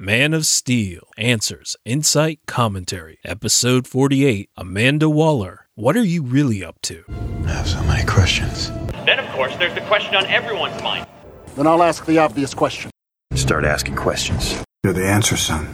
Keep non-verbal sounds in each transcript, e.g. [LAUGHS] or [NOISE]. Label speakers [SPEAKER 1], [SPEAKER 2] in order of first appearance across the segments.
[SPEAKER 1] Man of Steel, Answers, Insight, Commentary, Episode 48, Amanda Waller. What are you really up to?
[SPEAKER 2] I have so many questions.
[SPEAKER 3] Then, of course, there's the question on everyone's mind.
[SPEAKER 4] Then I'll ask the obvious question.
[SPEAKER 2] Start asking questions.
[SPEAKER 5] You're the answer, son.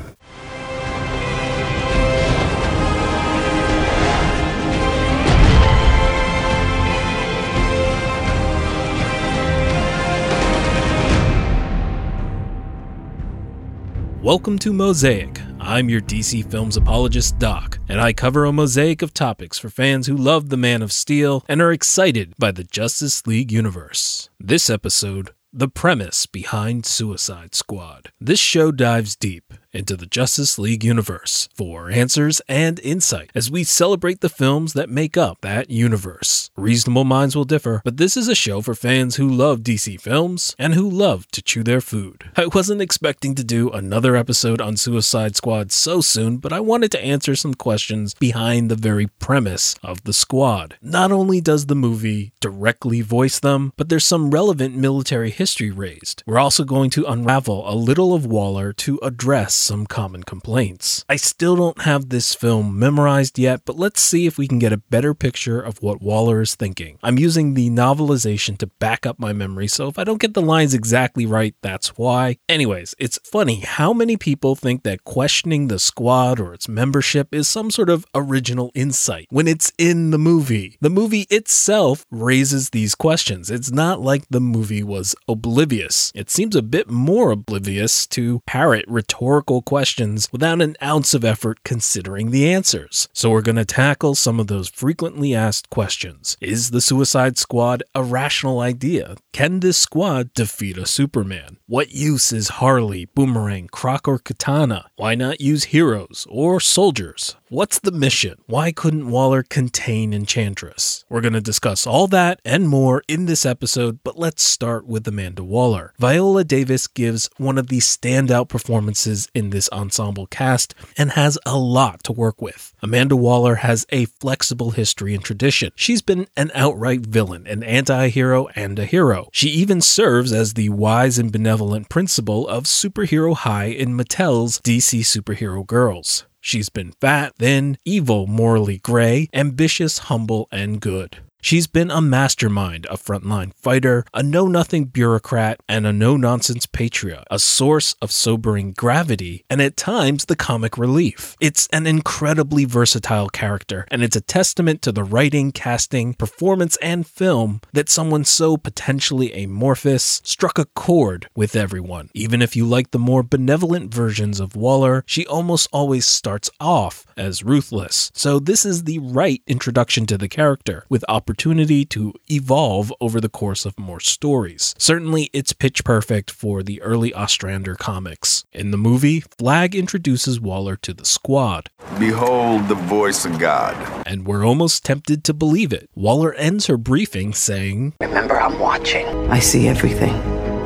[SPEAKER 1] Welcome to Mosaic. I'm your DC Films apologist, Doc, and I cover a mosaic of topics for fans who love the Man of Steel and are excited by the Justice League universe. This episode, the premise behind Suicide Squad. This show dives deep into the Justice League universe for answers and insight as we celebrate the films that make up that universe. Reasonable minds will differ, but this is a show for fans who love DC films and who love to chew their food. I wasn't expecting to do another episode on Suicide Squad so soon, but I wanted to answer some questions behind the very premise of the squad. Not only does the movie directly voice them, but there's some relevant military history raised. We're also going to unravel a little of Waller to address some common complaints. I still don't have this film memorized yet, but let's see if we can get a better picture of what Waller is thinking. I'm using the novelization to back up my memory, so if I don't get the lines exactly right, that's why. Anyways, it's funny how many people think that questioning the squad or its membership is some sort of original insight when it's in the movie. The movie itself raises these questions. It's not like the movie was oblivious. It seems a bit more oblivious to parrot rhetorical questions without an ounce of effort considering the answers. So we're going to tackle some of those frequently asked questions. Is the Suicide Squad a rational idea? Can this squad defeat a Superman? What use is Harley, Boomerang, Croc, or Katana? Why not use heroes or soldiers? What's the mission? Why couldn't Waller contain Enchantress? We're going to discuss all that and more in this episode, but let's start with Amanda Waller. Viola Davis gives one of the standout performances in this ensemble cast and has a lot to work with. Amanda Waller has a flexible history and tradition. She's been an outright villain, an anti hero, and a hero. She even serves as the wise and benevolent principal of Superhero High in Mattel's DC Superhero Girls. She's been fat, thin, evil, morally gray, ambitious, humble, and good. She's been a mastermind, a frontline fighter, a know nothing bureaucrat, and a no nonsense patriot, a source of sobering gravity, and at times the comic relief. It's an incredibly versatile character, and it's a testament to the writing, casting, performance, and film that someone so potentially amorphous struck a chord with everyone. Even if you like the more benevolent versions of Waller, she almost always starts off as ruthless. So this is the right introduction to the character, with opportunity to evolve over the course of more stories. Certainly, it's pitch perfect for the early Ostrander comics. In the movie, Flag introduces Waller to the squad,
[SPEAKER 6] Behold the voice of God.
[SPEAKER 1] and we're almost tempted to believe it. Waller ends her briefing saying,
[SPEAKER 7] Remember, I'm watching.
[SPEAKER 8] I see everything.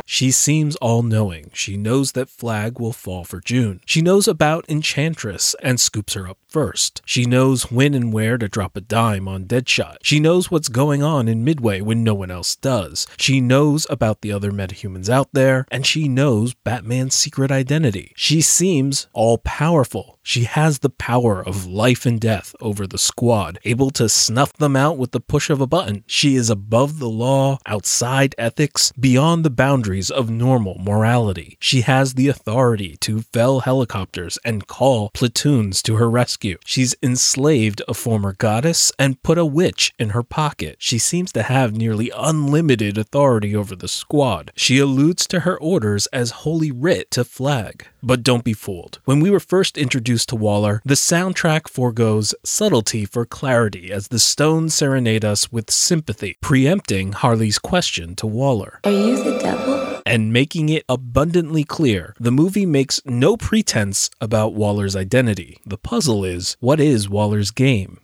[SPEAKER 1] She seems all knowing. She knows that Flag will fall for June. She knows about Enchantress and scoops her up first. She knows when and where to drop a dime on Deadshot. She knows what's going on in Midway when no one else does. She knows about the other metahumans out there, and she knows Batman's secret identity. She seems all powerful. She has the power of life and death over the squad, able to snuff them out with the push of a button. She is above the law, outside ethics, beyond the boundaries of normal morality. She has the authority to fell helicopters and call platoons to her rescue. She's enslaved a former goddess and put a witch in her pocket. She seems to have nearly unlimited authority over the squad. She alludes to her orders as holy writ to Flag. But don't be fooled. When we were first introduced to Waller, the soundtrack foregoes subtlety for clarity as the Stones serenade us with sympathy, preempting Harley's question to Waller.
[SPEAKER 9] Are you the devil?
[SPEAKER 1] And making it abundantly clear the movie makes no pretense about Waller's identity. The puzzle is what is Waller's game?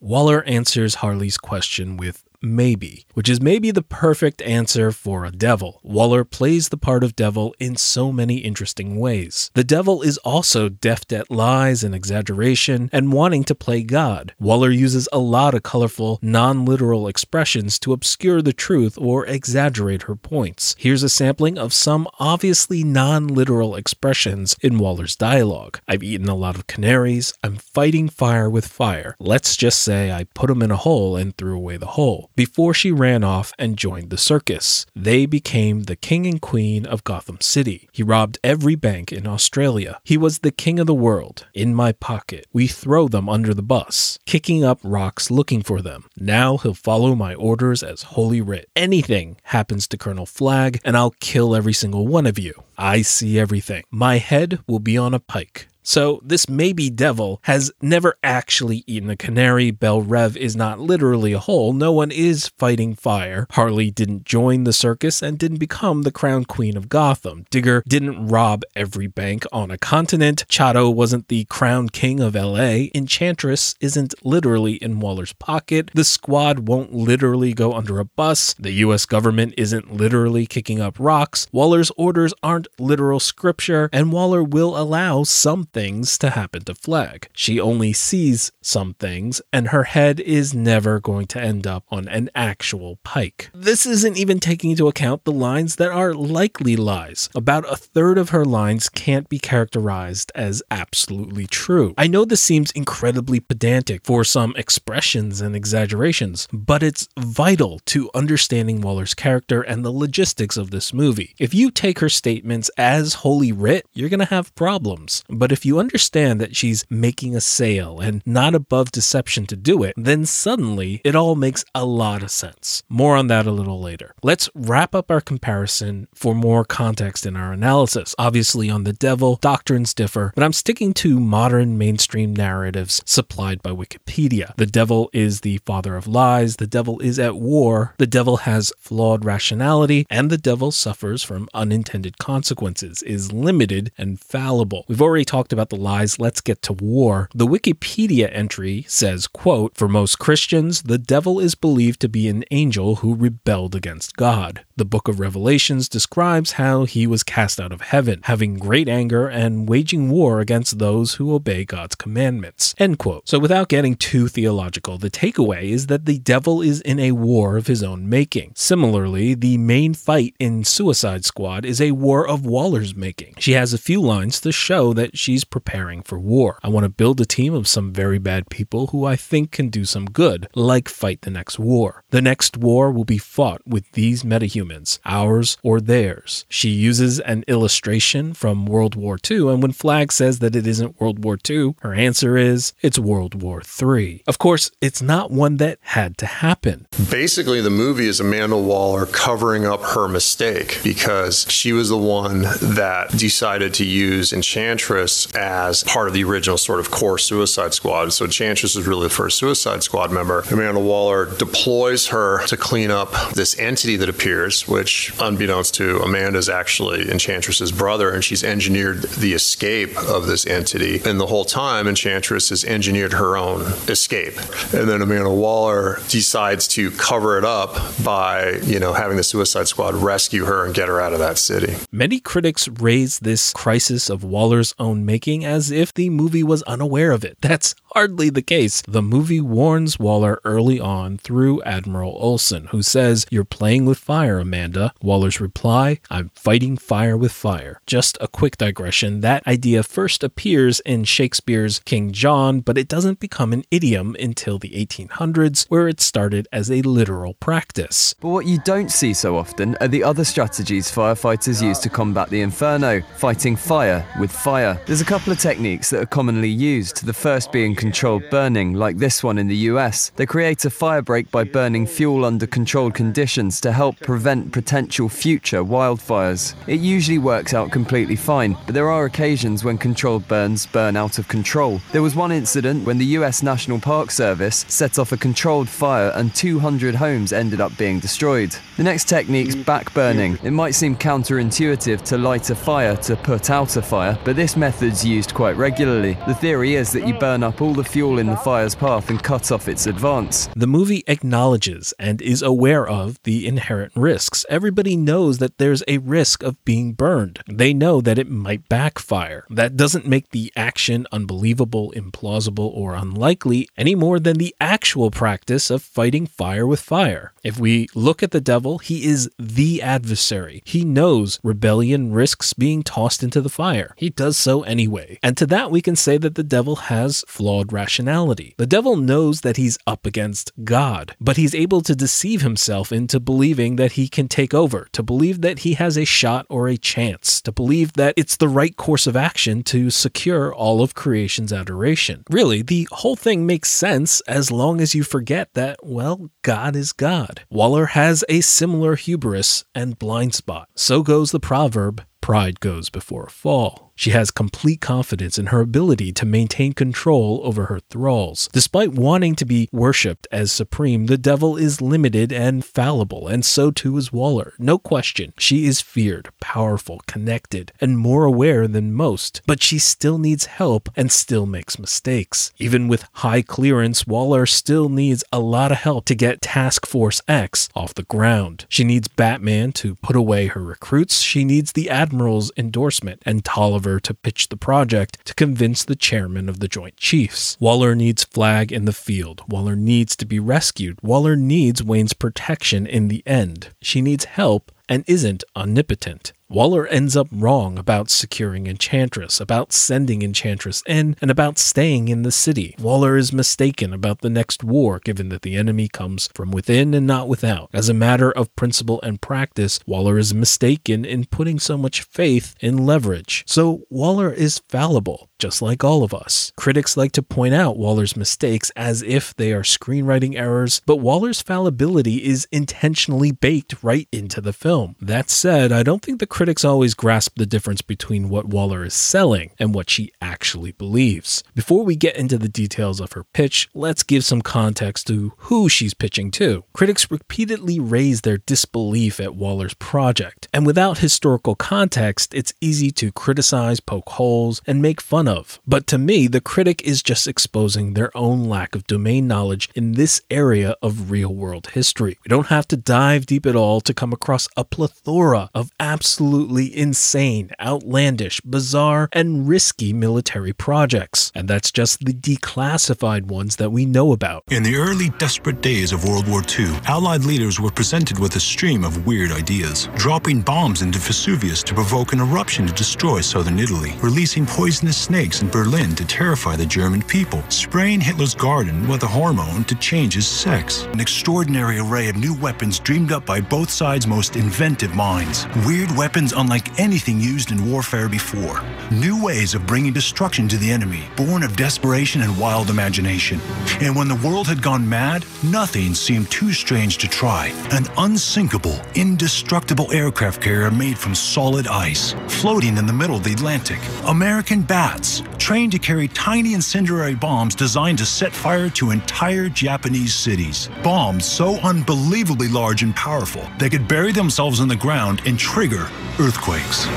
[SPEAKER 1] Waller answers Harley's question with maybe, which is maybe the perfect answer for a devil. Waller plays the part of devil in so many interesting ways. The devil is also deft at lies and exaggeration and wanting to play God. Waller uses a lot of colorful, non literal expressions to obscure the truth or exaggerate her points. Here's a sampling of some obviously non literal expressions in Waller's dialogue. I've eaten a lot of canaries. I'm fighting fire with fire. Let's just say I put him in a hole and threw away the hole. Before she ran off and joined the circus, they became the king and queen of Gotham City. He robbed every bank in Australia. He was the king of the world. In my pocket. We throw them under the bus, kicking up rocks looking for them. Now he'll follow my orders as holy writ. Anything happens to Colonel Flag, and I'll kill every single one of you. I see everything. My head will be on a pike. So, this maybe devil has never actually eaten a canary. Belle Reve is not literally a hole. No one is fighting fire. Harley didn't join the circus and didn't become the crown queen of Gotham. Digger didn't rob every bank on a continent. Chato wasn't the crown king of LA. Enchantress isn't literally in Waller's pocket. The squad won't literally go under a bus. The US government isn't literally kicking up rocks. Waller's orders aren't literal scripture, and Waller will allow some things to happen to Flag. She only sees some things, and her head is never going to end up on an actual pike. This isn't even taking into account the lines that are likely lies. About a third of her lines can't be characterized as absolutely true. I know this seems incredibly pedantic for some expressions and exaggerations, but it's vital to understanding Waller's character and the logistics of this movie. If you take her statements as holy writ, you're going to have problems. But if you understand that she's making a sale and not above deception to do it, then suddenly it all makes a lot of sense. More on that a little later. Let's wrap up our comparison for more context in our analysis. Obviously, on the devil, doctrines differ, but I'm sticking to modern mainstream narratives supplied by Wikipedia. The devil is the father of lies, the devil is at war, the devil has flawed rationality, and the devil suffers from unintended consequences, is limited and fallible. We've already talked about the lies, let's get to war. The Wikipedia entry says, quote, For most Christians, the devil is believed to be an angel who rebelled against God. The book of Revelations describes how he was cast out of heaven, having great anger and waging war against those who obey God's commandments. End quote. So without getting too theological, the takeaway is that the devil is in a war of his own making. Similarly, the main fight in Suicide Squad is a war of Waller's making. She has a few lines to show that preparing for war. I want to build a team of some very bad people who I think can do some good, like fight the next war. The next war will be fought with these metahumans, ours or theirs. She uses an illustration from World War II, and when Flag says that it isn't World War II, her answer is it's World War III. Of course, it's not one that had to happen.
[SPEAKER 5] Basically, the movie is Amanda Waller covering up her mistake because she was the one that decided to use Enchantress as part of the original sort of core Suicide Squad. So Enchantress is really the first Suicide Squad member. Amanda Waller deploys her to clean up this entity that appears, which, unbeknownst to Amanda, is actually Enchantress's brother, and she's engineered the escape of this entity. And the whole time, Enchantress has engineered her own escape. And then Amanda Waller decides to cover it up by, you know, having the Suicide Squad rescue her and get her out of that city.
[SPEAKER 1] Many critics raise this crisis of Waller's own making as if the movie was unaware of it. [LAUGHS] That's hardly the case. The movie warns Waller early on through Admiral Olsen, who says, You're playing with fire, Amanda. Waller's reply, I'm fighting fire with fire. Just a quick digression that idea first appears in Shakespeare's King John, but it doesn't become an idiom until the 1800s, where it started as a literal practice.
[SPEAKER 7] But what you don't see so often are the other strategies firefighters use to combat the inferno, fighting fire with fire. There's a couple of techniques that are commonly used, the first being controlled burning, like this one in the US. They create a fire break by burning fuel under controlled conditions to help prevent potential future wildfires. It usually works out completely fine, but there are occasions when controlled burns burn out of control. There was one incident when the US National Park Service set off a controlled fire and 200 homes ended up being destroyed. The next technique's back burning. It might seem counterintuitive to light a fire to put out a fire, but this method's is used quite regularly. The theory is that you burn up all the fuel in the fire's path and cut off its advance.
[SPEAKER 1] The movie acknowledges and is aware of the inherent risks. Everybody knows that there's a risk of being burned. They know that it might backfire. That doesn't make the action unbelievable, implausible, or unlikely any more than the actual practice of fighting fire with fire. If we look at the devil, he is the adversary. He knows rebellion risks being tossed into the fire. He does so anyway. And to that, we can say that the devil has flawed rationality. The devil knows that he's up against God, but he's able to deceive himself into believing that he can take over, to believe that he has a shot or a chance, to believe that it's the right course of action to secure all of creation's adoration. Really, the whole thing makes sense as long as you forget that, well, God is God. Waller has a similar hubris and blind spot. So goes the proverb pride goes before a fall. She has complete confidence in her ability to maintain control over her thralls. Despite wanting to be worshipped as supreme, the devil is limited and fallible, and so too is Waller. No question. She is feared, powerful, connected, and more aware than most, but she still needs help and still makes mistakes. Even with high clearance, Waller still needs a lot of help to get Task Force X off the ground. She needs Batman to put away her recruits, she needs the Admiral's endorsement, and Tolliver to pitch the project to convince the chairman of the Joint Chiefs. Waller needs Flag in the field. Waller needs to be rescued. Waller needs Wayne's protection in the end. She needs help and isn't omnipotent. Waller ends up wrong about securing Enchantress, about sending Enchantress in, and about staying in the city. Waller is mistaken about the next war, given that the enemy comes from within and not without. As a matter of principle and practice, Waller is mistaken in putting so much faith in leverage. So Waller is fallible, just like all of us. Critics like to point out Waller's mistakes as if they are screenwriting errors, but Waller's fallibility is intentionally baked right into the film. That said, I don't think the critics always grasp the difference between what Waller is selling and what she actually believes. Before we get into the details of her pitch, let's give some context to who she's pitching to. Critics repeatedly raise their disbelief at Waller's project, and without historical context, it's easy to criticize, poke holes, and make fun of. But to me, the critic is just exposing their own lack of domain knowledge in this area of real world history. We don't have to dive deep at all to come across a plethora of absolutely insane, outlandish, bizarre, and risky military projects. And that's just the declassified ones that we know about.
[SPEAKER 8] In the early, desperate days of World War II, Allied leaders were presented with a stream of weird ideas. Dropping bombs into Vesuvius to provoke an eruption to destroy southern Italy, releasing poisonous snakes in Berlin to terrify the German people, spraying Hitler's garden with a hormone to change his sex. An extraordinary array of new weapons dreamed up by both sides' most inventive minds. Weird weapons unlike anything used in warfare before. New ways of bringing destruction to the enemy, born of desperation and wild imagination. And when the world had gone mad, nothing seemed too strange to try. An unsinkable, indestructible aircraft carrier made from solid ice, floating in the middle of the Atlantic. American bats, trained to carry tiny incendiary bombs designed to set fire to entire Japanese cities. Bombs so unbelievably large and powerful they could bury themselves in the ground and trigger earthquakes.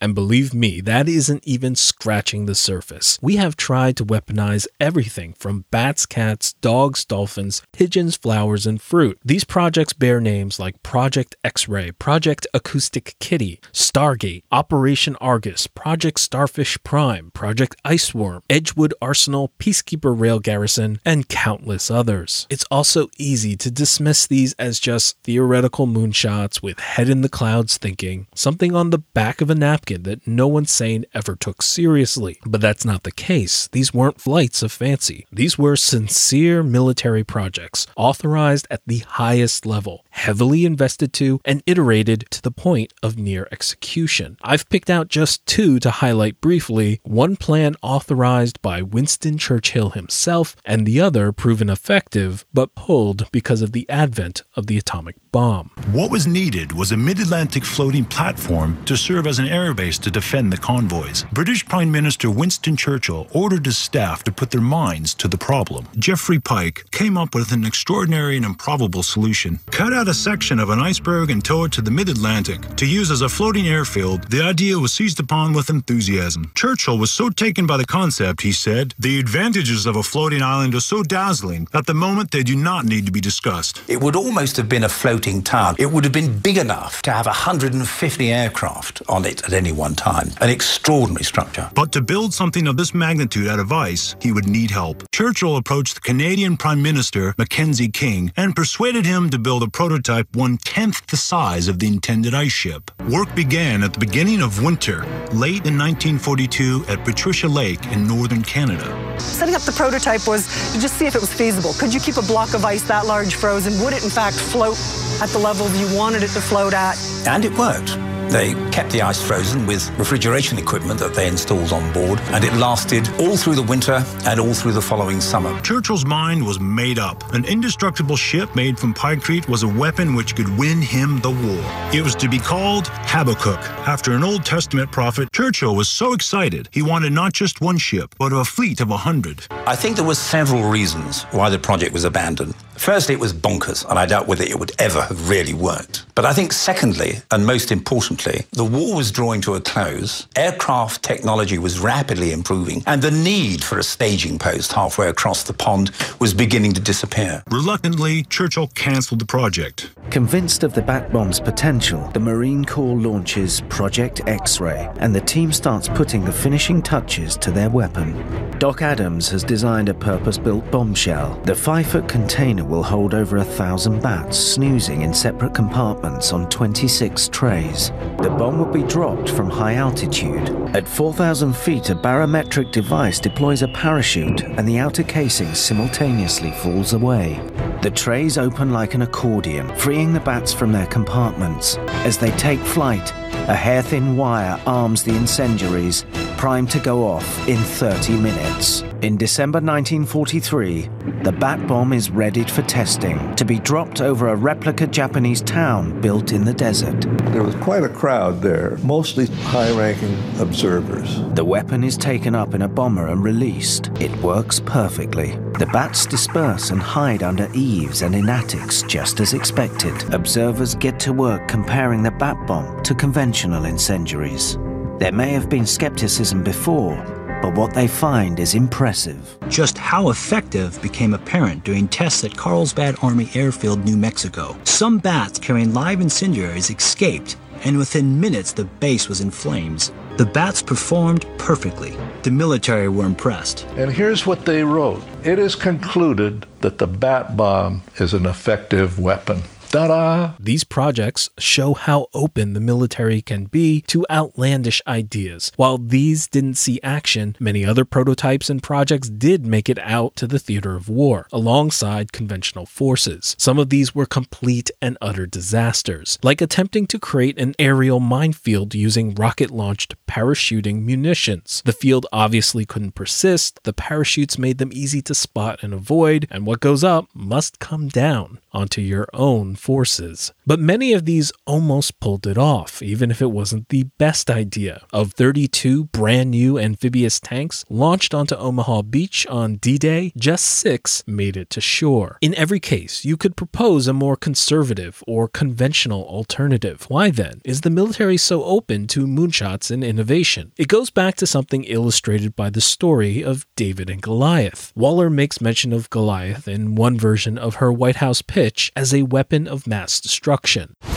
[SPEAKER 1] And believe me, that isn't even scratching the surface. We have tried to weaponize everything from bats, cats, dogs, dolphins, pigeons, flowers, and fruit. These projects bear names like Project X Ray, Project Acoustic Kitty, Stargate, Operation Argus, Project Starfish Prime, Project Iceworm, Edgewood Arsenal, Peacekeeper Rail Garrison, and countless others. It's also easy to dismiss these as just theoretical moonshots with head in the clouds thinking, something on the back of a napkin that no one sane ever took seriously. But that's not the case. These weren't flights of fancy. These were sincere military projects, authorized at the highest level, heavily invested to, and iterated to the point of near execution. I've picked out just two to highlight briefly one plan authorized by Winston Churchill himself, and the other proven effective but pulled because of the advent of the atomic bomb.
[SPEAKER 8] What was needed was a mid Atlantic floating platform to serve as an air airbase to defend the convoys. British Prime Minister Winston Churchill ordered his staff to put their minds to the problem. Geoffrey Pyke came up with an extraordinary and improbable solution. Cut out a section of an iceberg and tow it to the mid Atlantic. To use as a floating airfield, the idea was seized upon with enthusiasm. Churchill was so taken by the concept, he said, the advantages of a floating island are so dazzling at the moment they do not need to be discussed.
[SPEAKER 9] It would almost have been a floating town. It would have been big enough to have 150 aircraft on it at any one time. An extraordinary structure.
[SPEAKER 8] But to build something of this magnitude out of ice, he would need help. Churchill approached the Canadian Prime Minister, Mackenzie King, and persuaded him to build a prototype one tenth the size of the intended ice ship. Work began at the beginning of winter, late in 1942, at Patricia Lake in northern Canada.
[SPEAKER 10] Setting up the prototype was to just see if it was feasible. Could you keep a block of ice that large frozen? Would it, in fact, float at the level you wanted it to float at?
[SPEAKER 9] And it worked. They kept the ice frozen with refrigeration equipment that they installed on board, and it lasted all through the winter and all through the following summer.
[SPEAKER 8] Churchill's mind was made up. An indestructible ship made from pykrete was a weapon which could win him the war. It was to be called Habakkuk. After an Old Testament prophet, Churchill was so excited he wanted not just one ship, but a fleet of a hundred.
[SPEAKER 9] I think there were several reasons why the project was abandoned. Firstly, it was bonkers, and I doubt whether it would ever have really worked. But I think secondly, and most importantly, the war was drawing to a close, aircraft technology was rapidly improving, and the need for a staging post halfway across the pond was beginning to disappear.
[SPEAKER 8] Reluctantly, Churchill cancelled the project.
[SPEAKER 11] Convinced of the Bat Bomb's potential, the Marine Corps launches Project X-Ray, and the team starts putting the finishing touches to their weapon. Doc Adams has designed a purpose-built bombshell. The five-foot container will hold over a thousand bats snoozing in separate compartments on 26 trays. The bomb will be dropped from high altitude. At 4,000 feet, a barometric device deploys a parachute and the outer casing simultaneously falls away. The trays open like an accordion, freeing the bats from their compartments. As they take flight, a hair-thin wire arms the incendiaries, primed to go off in 30 minutes. In December 1943, the Bat Bomb is readied for testing to be dropped over a replica Japanese town built in the desert.
[SPEAKER 12] There was quite a crowd there, mostly high ranking observers.
[SPEAKER 11] The weapon is taken up in a bomber and released. It works perfectly. The bats disperse and hide under eaves and in attics just as expected. Observers get to work comparing the Bat Bomb to conventional incendiaries. There may have been skepticism before, but what they find is impressive.
[SPEAKER 13] Just how effective became apparent during tests at Carlsbad Army Airfield, New Mexico. Some bats carrying live incendiaries escaped, and within minutes the base was in flames. The bats performed perfectly. The military were impressed.
[SPEAKER 12] And here's what they wrote It is concluded that the bat bomb is an effective weapon. Ta-da!
[SPEAKER 1] These projects show how open the military can be to outlandish ideas. While these didn't see action, many other prototypes and projects did make it out to the theater of war, alongside conventional forces. Some of these were complete and utter disasters, like attempting to create an aerial minefield using rocket launched parachuting munitions. The field obviously couldn't persist, the parachutes made them easy to spot and avoid, and what goes up must come down onto your own forces. But many of these almost pulled it off, even if it wasn't the best idea. Of 32 brand new amphibious tanks launched onto Omaha Beach on D Day, just six made it to shore. In every case, you could propose a more conservative or conventional alternative. Why then is the military so open to moonshots and innovation? It goes back to something illustrated by the story of David and Goliath. Waller makes mention of Goliath in one version of her White House pitch as a weapon of mass destruction.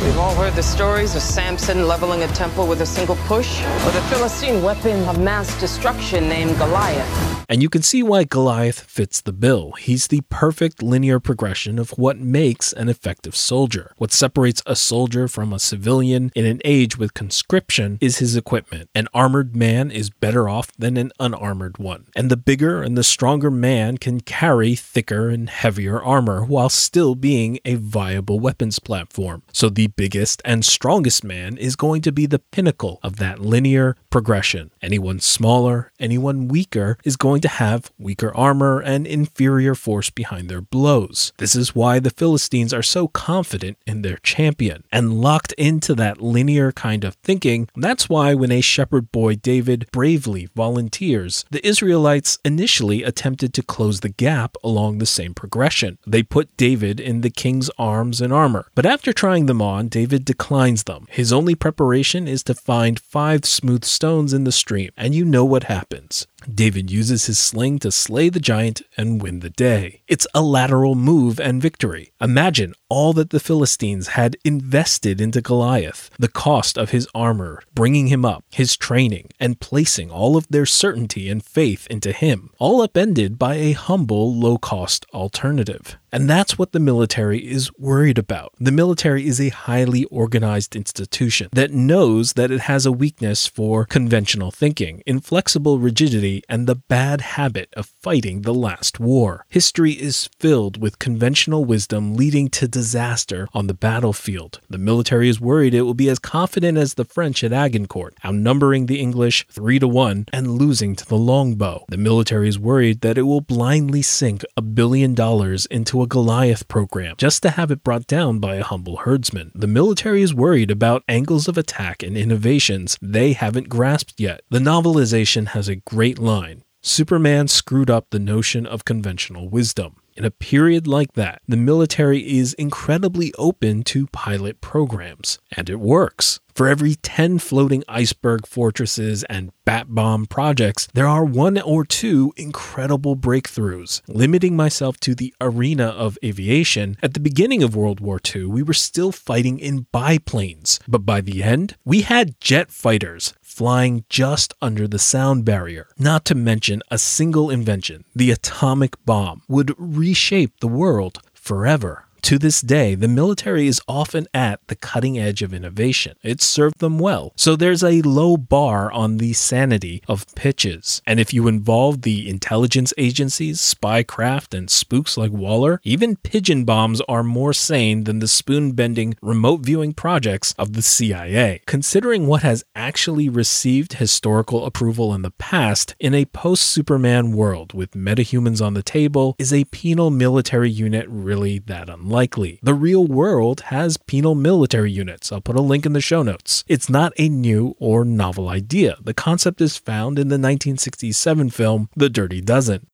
[SPEAKER 14] We've all heard the stories of Samson leveling a temple with a single push, or the Philistine weapon of mass destruction named Goliath.
[SPEAKER 1] And you can see why Goliath fits the bill. He's the perfect linear progression of what makes an effective soldier. What separates a soldier from a civilian in an age with conscription is his equipment. An armored man is better off than an unarmored one. And the bigger and the stronger man can carry thicker and heavier armor while still being a viable weapons platform. So the biggest and strongest man is going to be the pinnacle of that linear progression. Anyone smaller, anyone weaker is going to have weaker armor and inferior force behind their blows. This is why the Philistines are so confident in their champion and locked into that linear kind of thinking. That's why when a shepherd boy David bravely volunteers, the Israelites initially attempted to close the gap along the same progression. They put David in the king's arms and armor, but after trying them on, David declines them. His only preparation is to find five smooth stones in the stream, and you know what happens. David uses his sling to slay the giant and win the day. It's a lateral move and victory. Imagine all that the Philistines had invested into Goliath, the cost of his armor, bringing him up, his training, and placing all of their certainty and faith into him, all upended by a humble, low cost alternative. And that's what the military is worried about. The military is a highly organized institution that knows that it has a weakness for conventional thinking, inflexible rigidity, and the bad habit of fighting the last war. History is filled with conventional wisdom leading to disaster on the battlefield. The military is worried it will be as confident as the French at Agincourt, outnumbering the English 3 to 1 and losing to the longbow. The military is worried that it will blindly sink a billion dollars into a Goliath program just to have it brought down by a humble herdsman. The military is worried about angles of attack and innovations they haven't grasped yet. The novelization has a great line. Superman screwed up the notion of conventional wisdom. In a period like that, the military is incredibly open to pilot programs, and it works. For every 10 floating iceberg fortresses and bat bomb projects, there are one or two incredible breakthroughs. Limiting myself to the arena of aviation, at the beginning of World War II, we were still fighting in biplanes, but by the end, we had jet fighters flying just under the sound barrier. Not to mention a single invention, the atomic bomb, would reshape the world forever. To this day, the military is often at the cutting edge of innovation. It's served them well. So there's a low bar on the sanity of pitches. And if you involve the intelligence agencies, spy craft, and spooks like Waller, even pigeon bombs are more sane than the spoon bending remote viewing projects of the CIA. Considering what has actually received historical approval in the past, in a post Superman world with metahumans on the table, is a penal military unit really that unlikely? Unlikely. The real world has penal military units. I'll put a link in the show notes. It's not a new or novel idea. The concept is found in the 1967 film The Dirty Dozen.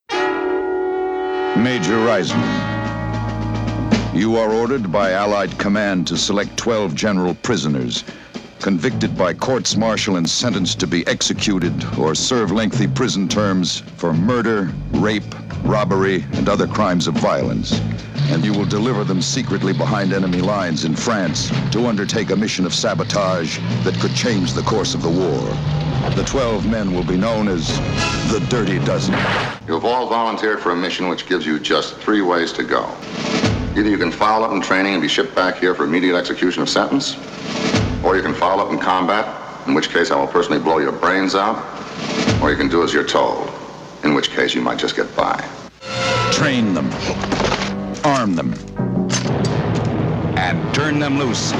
[SPEAKER 15] Major Reisman, you are ordered by Allied command to select 12 general prisoners convicted by courts martial and sentenced to be executed or serve lengthy prison terms for murder, rape, robbery, and other crimes of violence. And you will deliver them secretly behind enemy lines in France to undertake a mission of sabotage that could change the course of the war. The 12 men will be known as the Dirty Dozen.
[SPEAKER 16] You've all volunteered for a mission which gives you just three ways to go. Either you can foul up in training and be shipped back here for immediate execution of sentence, or you can foul up in combat, in which case I will personally blow your brains out, or you can do as you're told, in which case you might just get by.
[SPEAKER 15] Train them, arm them,
[SPEAKER 17] and turn them loose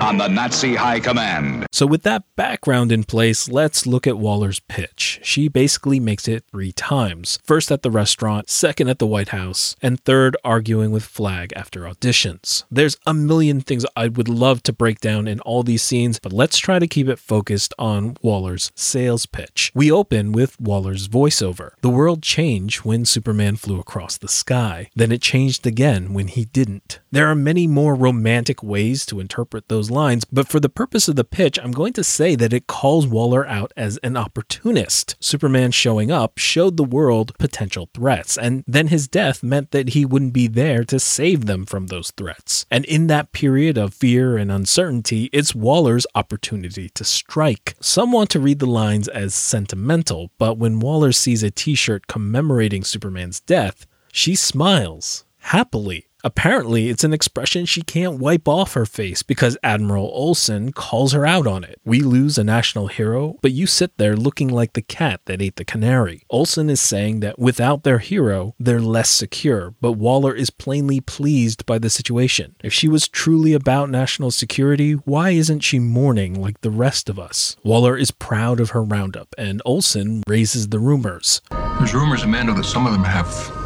[SPEAKER 17] on the Nazi High Command.
[SPEAKER 1] So, with that background in place, let's look at Waller's pitch. She basically makes it three times first at the restaurant, second at the White House, and third arguing with Flag after auditions. There's a million things I would love to break down in all these scenes, but let's try to keep it focused on Waller's sales pitch. We open with Waller's voiceover. The world changed when Superman flew across the sky, then it changed again when he didn't. There are many more romantic ways to interpret those lines, but for the purpose of the pitch, I'm going to say that it calls Waller out as an opportunist. Superman showing up showed the world potential threats, and then his death meant that he wouldn't be there to save them from those threats. And in that period of fear and uncertainty, it's Waller's opportunity to strike. Some want to read the lines as sentimental, but when Waller sees a t shirt commemorating Superman's death, she smiles happily Apparently, it's an expression she can't wipe off her face because Admiral Olsen calls her out on it. We lose a national hero, but you sit there looking like the cat that ate the canary. Olsen is saying that without their hero, they're less secure, but Waller is plainly pleased by the situation. If she was truly about national security, why isn't she mourning like the rest of us? Waller is proud of her roundup, and Olsen raises the rumors.
[SPEAKER 18] There's rumors, Amanda, that some of them have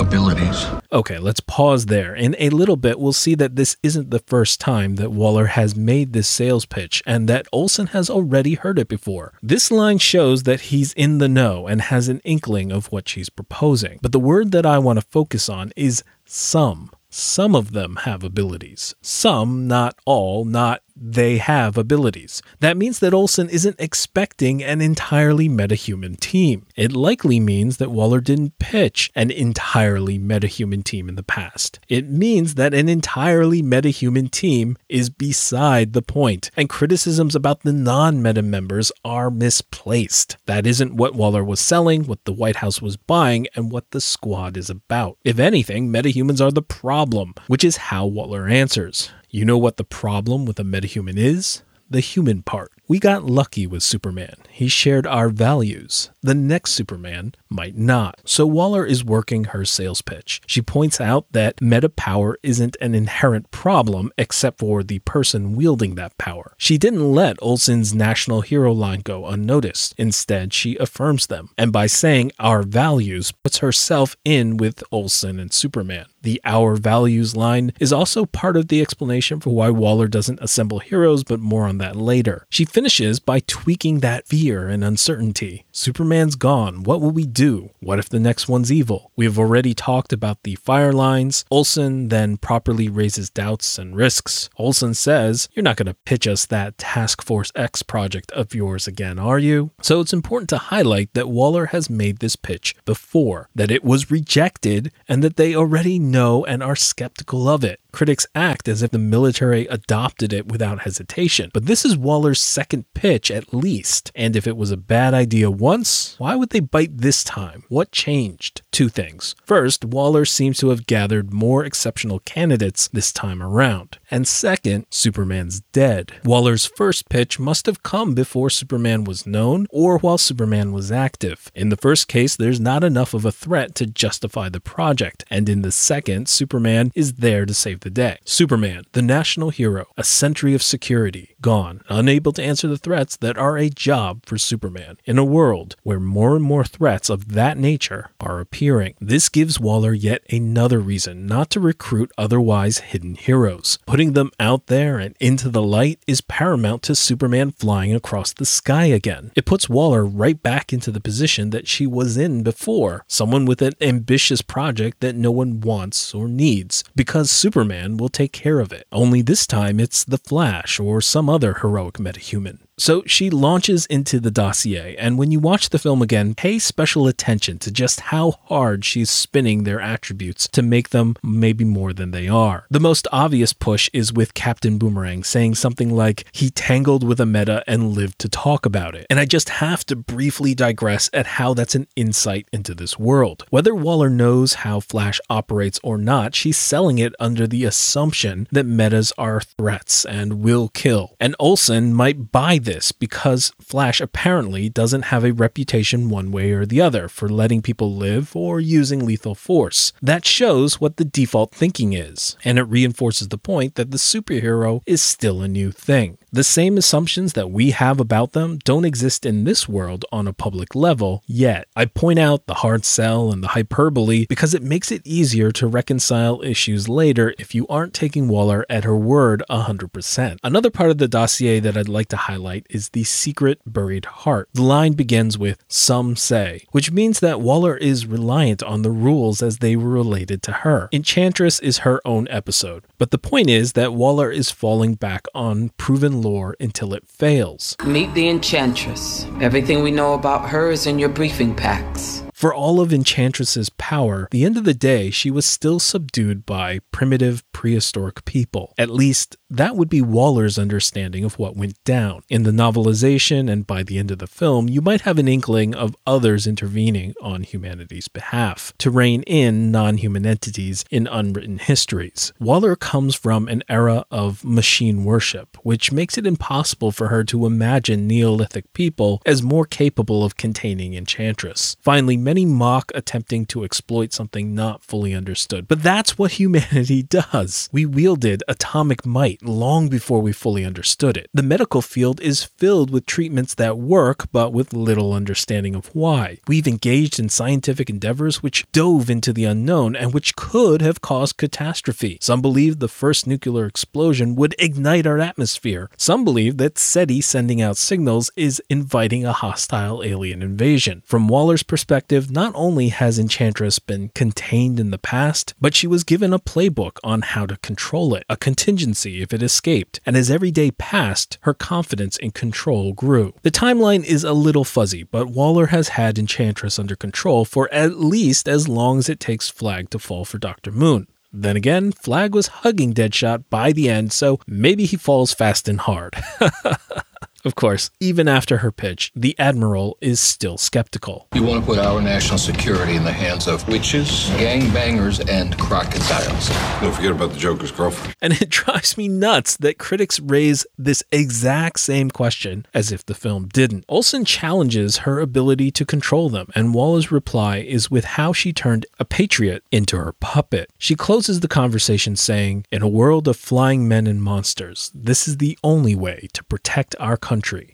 [SPEAKER 18] abilities.
[SPEAKER 1] Okay, let's pause there. In a little bit, we'll see that this isn't the first time that Waller has made this sales pitch and that Olsen has already heard it before. This line shows that he's in the know and has an inkling of what she's proposing. But the word that I want to focus on is some. Some of them have abilities. Some, not all, not they have abilities. That means that Olsen isn't expecting an entirely metahuman team. It likely means that Waller didn't pitch an entirely metahuman team in the past. It means that an entirely metahuman team is beside the point, and criticisms about the non meta members are misplaced. That isn't what Waller was selling, what the White House was buying, and what the squad is about. If anything, metahumans are the problem, which is how Waller answers. You know what the problem with a metahuman is? The human part. We got lucky with Superman. He shared our values. The next Superman might not. So Waller is working her sales pitch. She points out that meta power isn't an inherent problem except for the person wielding that power. She didn't let Olsen's national hero line go unnoticed. Instead, she affirms them. And by saying our values, puts herself in with Olsen and Superman. The Our Values line is also part of the explanation for why Waller doesn't assemble heroes, but more on that later. She finishes by tweaking that fear and uncertainty. Superman's gone. What will we do? What if the next one's evil? We have already talked about the fire lines. Olsen then properly raises doubts and risks. Olsen says, You're not going to pitch us that Task Force X project of yours again, are you? So it's important to highlight that Waller has made this pitch before, that it was rejected, and that they already know and are skeptical of it. Critics act as if the military adopted it without hesitation, but this is Waller's second pitch at least. And if it was a bad idea once, why would they bite this time? What changed? Two things. First, Waller seems to have gathered more exceptional candidates this time around. And second, Superman's dead. Waller's first pitch must have come before Superman was known or while Superman was active. In the first case, there's not enough of a threat to justify the project, and in the second, Superman is there to save the day. Superman, the national hero, a century of security, gone, unable to answer the threats that are a job for Superman. In a world where more and more threats of that nature are appearing, this gives Waller yet another reason not to recruit otherwise hidden heroes. Putting them out there and into the light is paramount to Superman flying across the sky again. It puts Waller right back into the position that she was in before, someone with an ambitious project that no one wants or needs, because Superman will take care of it. Only this time it's the Flash or some other heroic metahuman. So she launches into the dossier, and when you watch the film again, pay special attention to just how hard she's spinning their attributes to make them maybe more than they are. The most obvious push is with Captain Boomerang saying something like, he tangled with a meta and lived to talk about it. And I just have to briefly digress at how that's an insight into this world. Whether Waller knows how Flash operates or not, she's selling it under the assumption that metas are threats and will kill. And Olsen might buy this this because Flash apparently doesn't have a reputation one way or the other for letting people live or using lethal force. That shows what the default thinking is, and it reinforces the point that the superhero is still a new thing. The same assumptions that we have about them don't exist in this world on a public level yet. I point out the hard sell and the hyperbole because it makes it easier to reconcile issues later if you aren't taking Waller at her word 100%. Another part of the dossier that I'd like to highlight is the secret buried heart. The line begins with some say, which means that Waller is reliant on the rules as they were related to her. Enchantress is her own episode, but the point is that Waller is falling back on proven lore until it fails.
[SPEAKER 14] Meet the Enchantress. Everything we know about her is in your briefing packs.
[SPEAKER 1] For all of Enchantress's power, the end of the day, she was still subdued by primitive prehistoric people. At least that would be Waller's understanding of what went down. In the novelization and by the end of the film, you might have an inkling of others intervening on humanity's behalf to rein in non human entities in unwritten histories. Waller comes from an era of machine worship, which makes it impossible for her to imagine Neolithic people as more capable of containing Enchantress. Finally, many mock attempting to exploit something not fully understood, but that's what humanity [LAUGHS] does. We wielded atomic might long before we fully understood it. The medical field is filled with treatments that work, but with little understanding of why. We've engaged in scientific endeavors which dove into the unknown and which could have caused catastrophe. Some believe the first nuclear explosion would ignite our atmosphere. Some believe that SETI sending out signals is inviting a hostile alien invasion. From Waller's perspective, not only has Enchantress been contained in the past, but she was given a playbook on how to control it, a contingency if it escaped. And as every day passed, her confidence in control grew. The timeline is a little fuzzy, but Waller has had Enchantress under control for at least as long as it takes Flag to fall for Dr. Moon. Then again, Flag was hugging Deadshot by the end, so maybe he falls fast and hard. [LAUGHS] Of course, even after her pitch, the Admiral is still skeptical.
[SPEAKER 18] You want to put our national security in the hands of witches, gangbangers, and crocodiles.
[SPEAKER 19] Don't forget about the Joker's girlfriend.
[SPEAKER 1] And it [LAUGHS] drives me nuts that critics raise this exact same question as if the film didn't. Olsen challenges her ability to control them, and Waller's reply is with how she turned a patriot into her puppet. She closes the conversation saying, In a world of flying men and monsters, this is the only way to protect our country.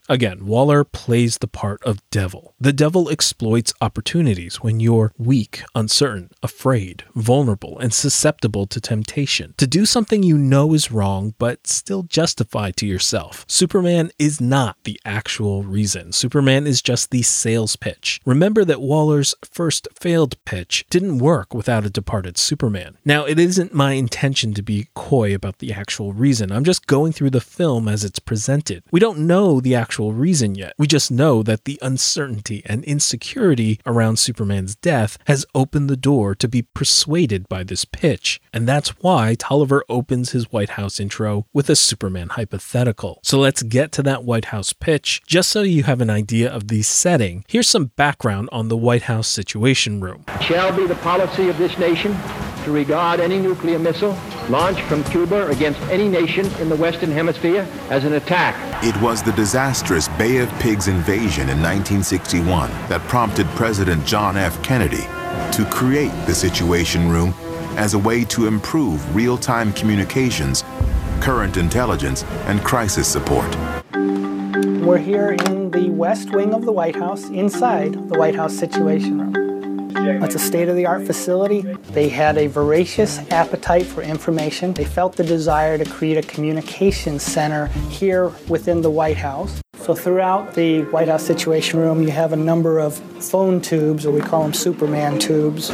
[SPEAKER 1] Again, Waller plays the part of devil. The devil exploits opportunities when you're weak, uncertain, afraid, vulnerable, and susceptible to temptation. To do something you know is wrong, but still justify to yourself. Superman is not the actual reason. Superman is just the sales pitch. Remember that Waller's first failed pitch didn't work without a departed Superman. Now, it isn't my intention to be coy about the actual reason. I'm just going through the film as it's presented. We don't know the actual reason yet. We just know that the uncertainty and insecurity around Superman's death has opened the door to be persuaded by this pitch. And that's why Tolliver opens his White House intro with a Superman hypothetical. So let's get to that White House pitch. Just so you have an idea of the setting, here's some background on the White House Situation Room.
[SPEAKER 20] shall be the policy of this nation to regard any nuclear missile launched from Cuba against any nation in the Western Hemisphere as an attack.
[SPEAKER 21] It was the disastrous Bay of Pigs invasion in 1961 that prompted President John F. Kennedy to create the Situation Room as a way to improve real time communications, current intelligence, and crisis support.
[SPEAKER 22] We're here in the west wing of the White House, inside the White House Situation Room. It's a state of the art facility. They had a voracious appetite for information. They felt the desire to create a communications center here within the White House. So, throughout the White House Situation Room, you have a number of phone tubes, or we call them Superman tubes.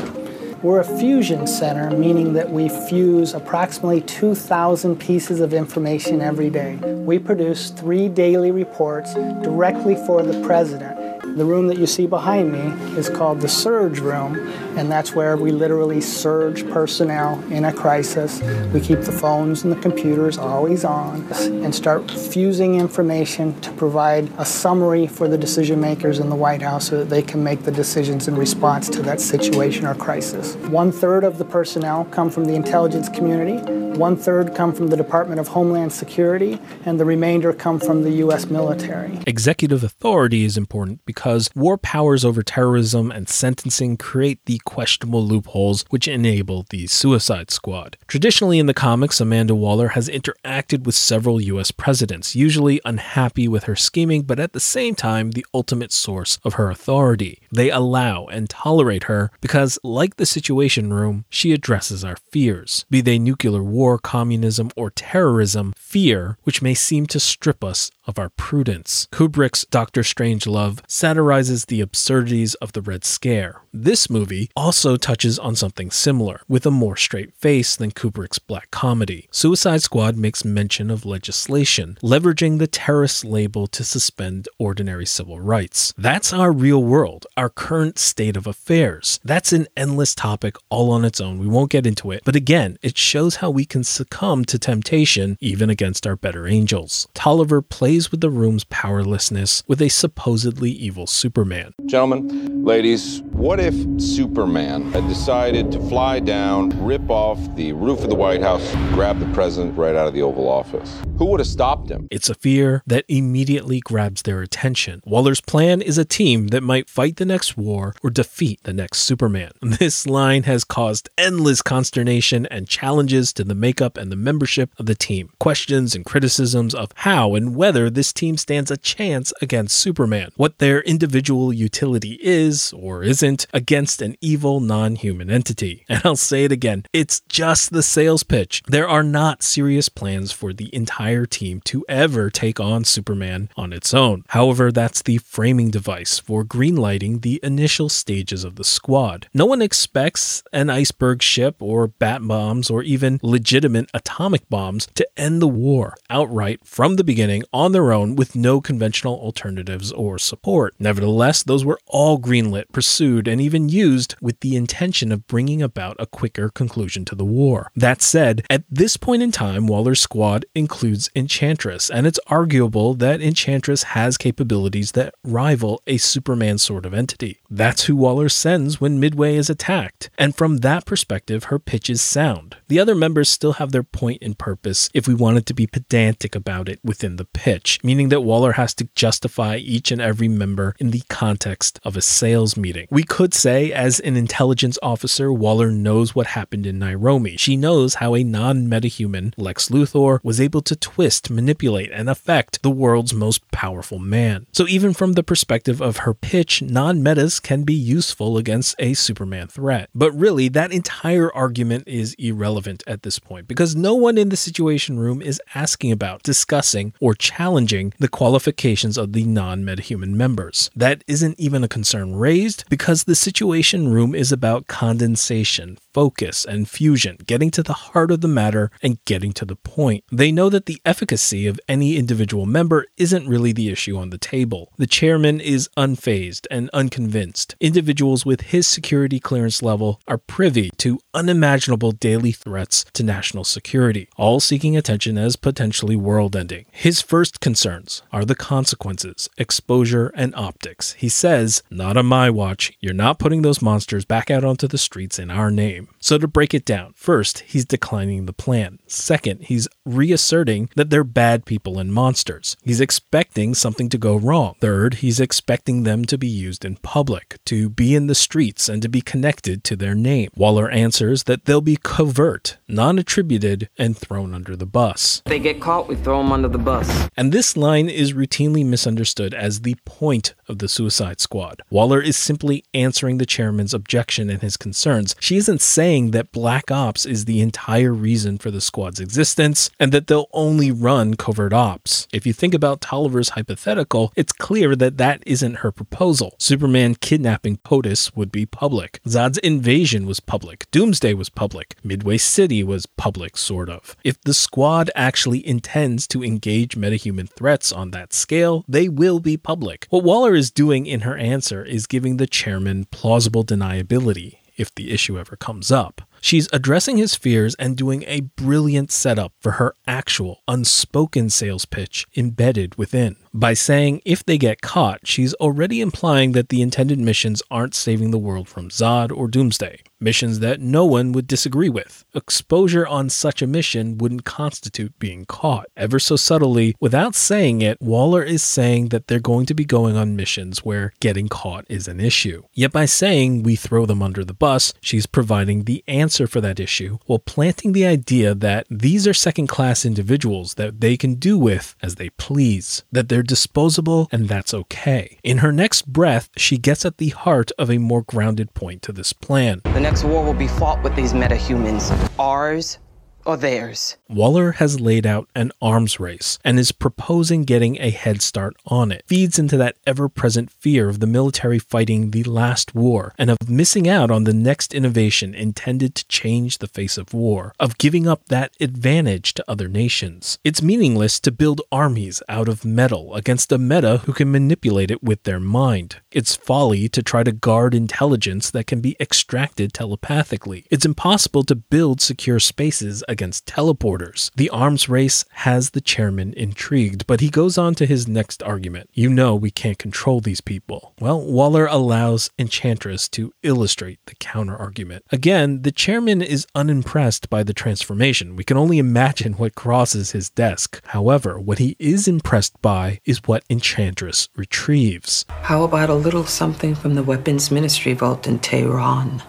[SPEAKER 22] We're a fusion center, meaning that we fuse approximately 2,000 pieces of information every day. We produce three daily reports directly for the president. The room that you see behind me is called the surge room, and that's where we literally surge personnel in a crisis. We keep the phones and the computers always on and start fusing information to provide a summary for the decision makers in the White House so that they can make the decisions in response to that situation or crisis. One third of the personnel come from the intelligence community, one third come from the Department of Homeland Security, and the remainder come from the U.S. military.
[SPEAKER 1] Executive authority is important because war powers over terrorism and sentencing create the questionable loopholes which enable the Suicide Squad. Traditionally in the comics, Amanda Waller has interacted with several US presidents, usually unhappy with her scheming, but at the same time, the ultimate source of her authority. They allow and tolerate her because, like the Situation Room, she addresses our fears, be they nuclear war, communism, or terrorism, fear which may seem to strip us of our prudence. Kubrick's Doctor Strangelove satirizes the absurdities of the Red Scare. This movie also touches on something similar, with a more straight face than Kubrick's black comedy. Suicide Squad makes mention of legislation, leveraging the terrorist label to suspend ordinary civil rights. That's our real world, our current state of affairs. That's an endless topic all on its own. We won't get into it, but again, it shows how we can succumb to temptation even against our better angels. Tolliver plays with the room's powerlessness with a supposedly evil Superman.
[SPEAKER 23] Gentlemen, ladies, what if Superman had decided to fly down, rip off the roof of the White House, grab the president right out of the Oval Office? Who would have stopped him?
[SPEAKER 1] It's a fear that immediately grabs their attention. Waller's plan is a team that might fight the next war or defeat the next Superman. [LAUGHS] This line has caused endless consternation and challenges to the makeup and the membership of the team. Questions and criticisms of how and whether this team stands a chance against Superman, what their individual utility is or isn't against an evil non human entity. [LAUGHS] And I'll say it again it's just the sales pitch. There are not serious plans for the entire team to ever take on Superman on its own. However, that's the framing device for greenlighting the initial stages of the squad. No one expects an iceberg ship or bat bombs or even legitimate atomic bombs to end the war outright from the beginning on their own with no conventional alternatives or support. Nevertheless, those were all greenlit, pursued, and even used with the intention of bringing about a quicker conclusion to the war. That said, at this point in time, Waller's squad includes Enchantress, and it's arguable that Enchantress has capabilities that rival a Superman sort of entity. That's who Waller sends when Midway is attacked, and from that perspective, her pitch is sound. The other members still have their point and purpose if we wanted to be pedantic about it within the pitch, meaning that Waller has to justify each and every member in the context of a sales meeting. We could say, as an intelligence officer, Waller knows what happened in Nairobi. She knows how a non metahuman, Lex Luthor, was able to twist, manipulate, and affect the world's most powerful man. So, even from the perspective of her pitch, non metas can be useful against a Superman threat. But really, that entire argument is irrelevant at this point because no one in the Situation Room is asking about, discussing, or challenging the qualifications of the non metahuman members. That isn't even a concern raised because the Situation Room is about condensation, focus, and fusion, getting to the heart of the matter and getting to the point. They know that the efficacy of any individual member isn't really the issue on the table. The chairman is unfazed and unconvinced. Individuals with his security clearance level are privy to unimaginable daily threats to national security, all seeking attention as potentially world ending. His first concerns are the consequences, exposure, and optics. He says, Not on my watch, you're not putting those monsters back out onto the streets in our name game. So, to break it down, first, he's declining the plan. Second, he's reasserting that they're bad people and monsters. He's expecting something to go wrong. Third, he's expecting them to be used in public, to be in the streets, and to be connected to their name. Waller answers that they'll be covert, non attributed, and thrown under the bus.
[SPEAKER 14] If they get caught, we throw them under the bus.
[SPEAKER 1] And this line is routinely misunderstood as the point of the Suicide Squad. Waller is simply answering the chairman's objection and his concerns. She isn't saying that Black Ops is the entire reason for the squad's existence and that they'll only run covert ops. If you think about Tolliver's hypothetical, it's clear that that isn't her proposal. Superman kidnapping POTUS would be public. Zod's invasion was public. Doomsday was public. Midway City was public, sort of. If the squad actually intends to engage metahuman threats on that scale, they will be public. What Waller is doing in her answer is giving the chairman plausible deniability if the issue ever comes up. She's addressing his fears and doing a brilliant setup for her actual unspoken sales pitch embedded within. By saying if they get caught, she's already implying that the intended missions aren't saving the world from Zod or Doomsday, missions that no one would disagree with. Exposure on such a mission wouldn't constitute being caught. Ever so subtly, without saying it, Waller is saying that they're going to be going on missions where getting caught is an issue. Yet by saying we throw them under the bus, she's providing the answer for that issue while planting the idea that these are second class individuals that they can do with as they please, that they're disposable and that's okay. In her next breath, she gets at the heart of a more grounded point to this plan.
[SPEAKER 14] The next war will be fought with these metahumans. Ours or theirs?
[SPEAKER 1] Waller has laid out an arms race and is proposing getting a head start on it. Feeds into that ever present fear of the military fighting the last war and of missing out on the next innovation intended to change the face of war, of giving up that advantage to other nations. It's meaningless to build armies out of metal against a meta who can manipulate it with their mind. It's folly to try to guard intelligence that can be extracted telepathically. It's impossible to build secure spaces against teleporters. The arms race has the chairman intrigued, but he goes on to his next argument. You know we can't control these people. Well, Waller allows Enchantress to illustrate the counter argument. Again, the chairman is unimpressed by the transformation. We can only imagine what crosses his desk. However, what he is impressed by is what Enchantress retrieves.
[SPEAKER 24] How about a little something from the Weapons Ministry vault in Tehran?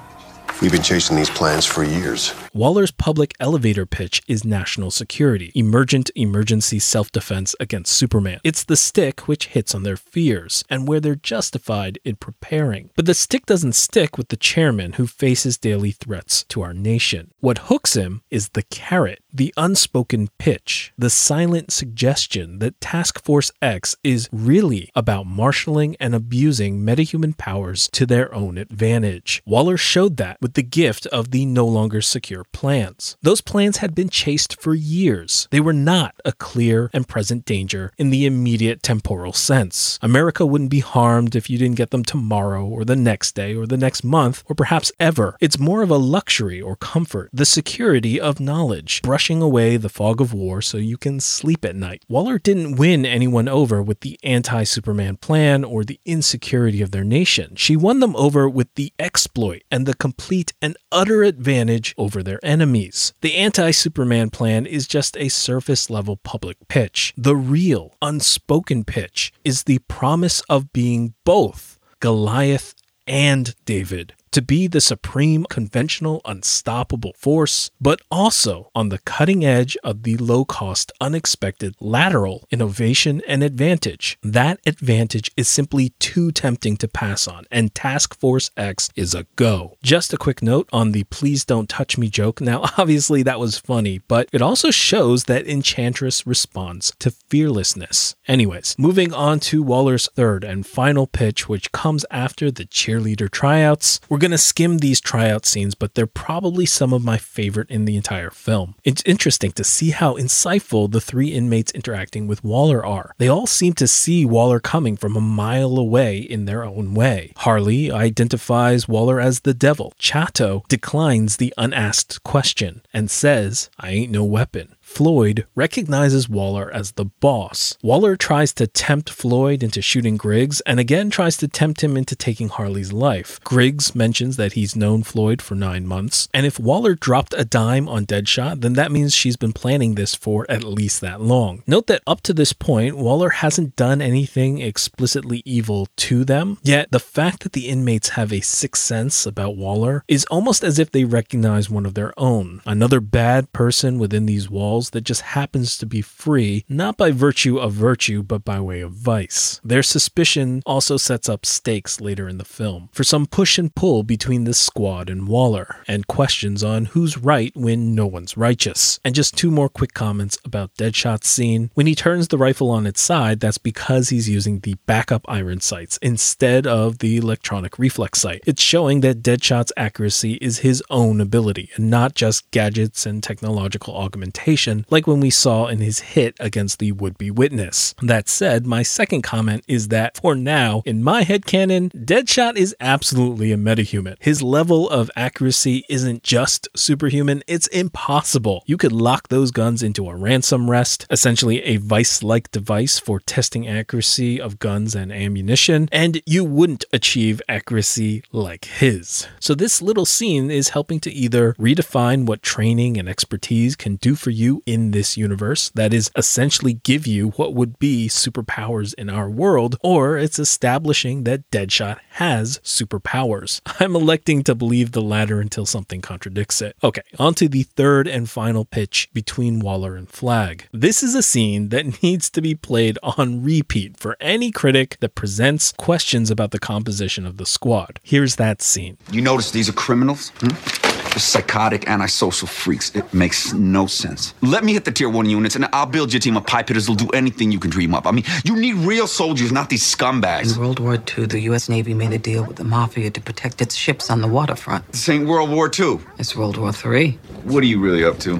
[SPEAKER 25] We've been chasing these plans for years.
[SPEAKER 1] Waller's public elevator pitch is national security, emergent emergency self defense against Superman. It's the stick which hits on their fears and where they're justified in preparing. But the stick doesn't stick with the chairman who faces daily threats to our nation. What hooks him is the carrot, the unspoken pitch, the silent suggestion that Task Force X is really about marshaling and abusing metahuman powers to their own advantage. Waller showed that with the gift of the no longer secure plans. Those plans had been chased for years. They were not a clear and present danger in the immediate temporal sense. America wouldn't be harmed if you didn't get them tomorrow or the next day or the next month or perhaps ever. It's more of a luxury or comfort, the security of knowledge, brushing away the fog of war so you can sleep at night. Waller didn't win anyone over with the anti Superman plan or the insecurity of their nation. She won them over with the exploit and the complete and utter advantage over their enemies. The anti Superman plan is just a surface level public pitch. The real, unspoken pitch is the promise of being both Goliath and David. To be the supreme, conventional, unstoppable force, but also on the cutting edge of the low cost, unexpected, lateral innovation and advantage. That advantage is simply too tempting to pass on, and Task Force X is a go. Just a quick note on the please don't touch me joke. Now, [LAUGHS] obviously, that was funny, but it also shows that Enchantress responds to fearlessness. Anyways, moving on to Waller's third and final pitch, which comes after the cheerleader tryouts. We're going to skim these tryout scenes, but they're probably some of my favorite in the entire film. It's interesting to see how insightful the three inmates interacting with Waller are. They all seem to see Waller coming from a mile away in their own way. Harley identifies Waller as the devil. Chato declines the unasked question and says, I ain't no weapon. Floyd recognizes Waller as the boss. Waller tries to tempt Floyd into shooting Griggs and again tries to tempt him into taking Harley's life. Griggs mentions that he's known Floyd for nine months, and if Waller dropped a dime on Deadshot, then that means she's been planning this for at least that long. Note that up to this point, Waller hasn't done anything explicitly evil to them, yet the fact that the inmates have a sixth sense about Waller is almost as if they recognize one of their own, another bad person within these walls that just happens to be free, not by virtue of virtue, but by way of vice. Their suspicion also sets up stakes later in the film for some push and pull between the squad and Waller, and questions on who's right when no one's righteous. And just two more quick comments about Deadshot's scene. When he turns the rifle on its side, that's because he's using the backup iron sights instead of the electronic reflex sight. It's showing that Deadshot's accuracy is his own ability and not just gadgets and technological augmentation like when we saw in his hit against the would be witness. That said, my second comment is that for now, in my headcanon, Deadshot is absolutely a metahuman. His level of accuracy isn't just superhuman, it's impossible. You could lock those guns into a ransom rest, essentially a vice like device for testing accuracy of guns and ammunition, and you wouldn't achieve accuracy like his. So, this little scene is helping to either redefine what training and expertise can do for you in this universe, that is, essentially give you what would be superpowers in our world, or it's establishing that Deadshot has superpowers. [LAUGHS] I'm electing to believe the latter until something contradicts it. Okay, on to the third and final pitch between Waller and Flag. This is a scene that [LAUGHS] needs to be played on repeat for any critic that presents questions about the composition of the squad. Here's that scene.
[SPEAKER 26] You notice these are criminals? Hmm?
[SPEAKER 27] Psychotic, antisocial freaks. It makes no sense. Let me hit the tier one units, and I'll build your team of pipe hitters who'll do anything you can dream up. I mean, you need real soldiers, not these scumbags.
[SPEAKER 24] In World War II, the U.S. Navy made a deal with the Mafia to protect its ships on the waterfront.
[SPEAKER 27] This ain't World War II.
[SPEAKER 24] It's World War III.
[SPEAKER 27] What are you really up to?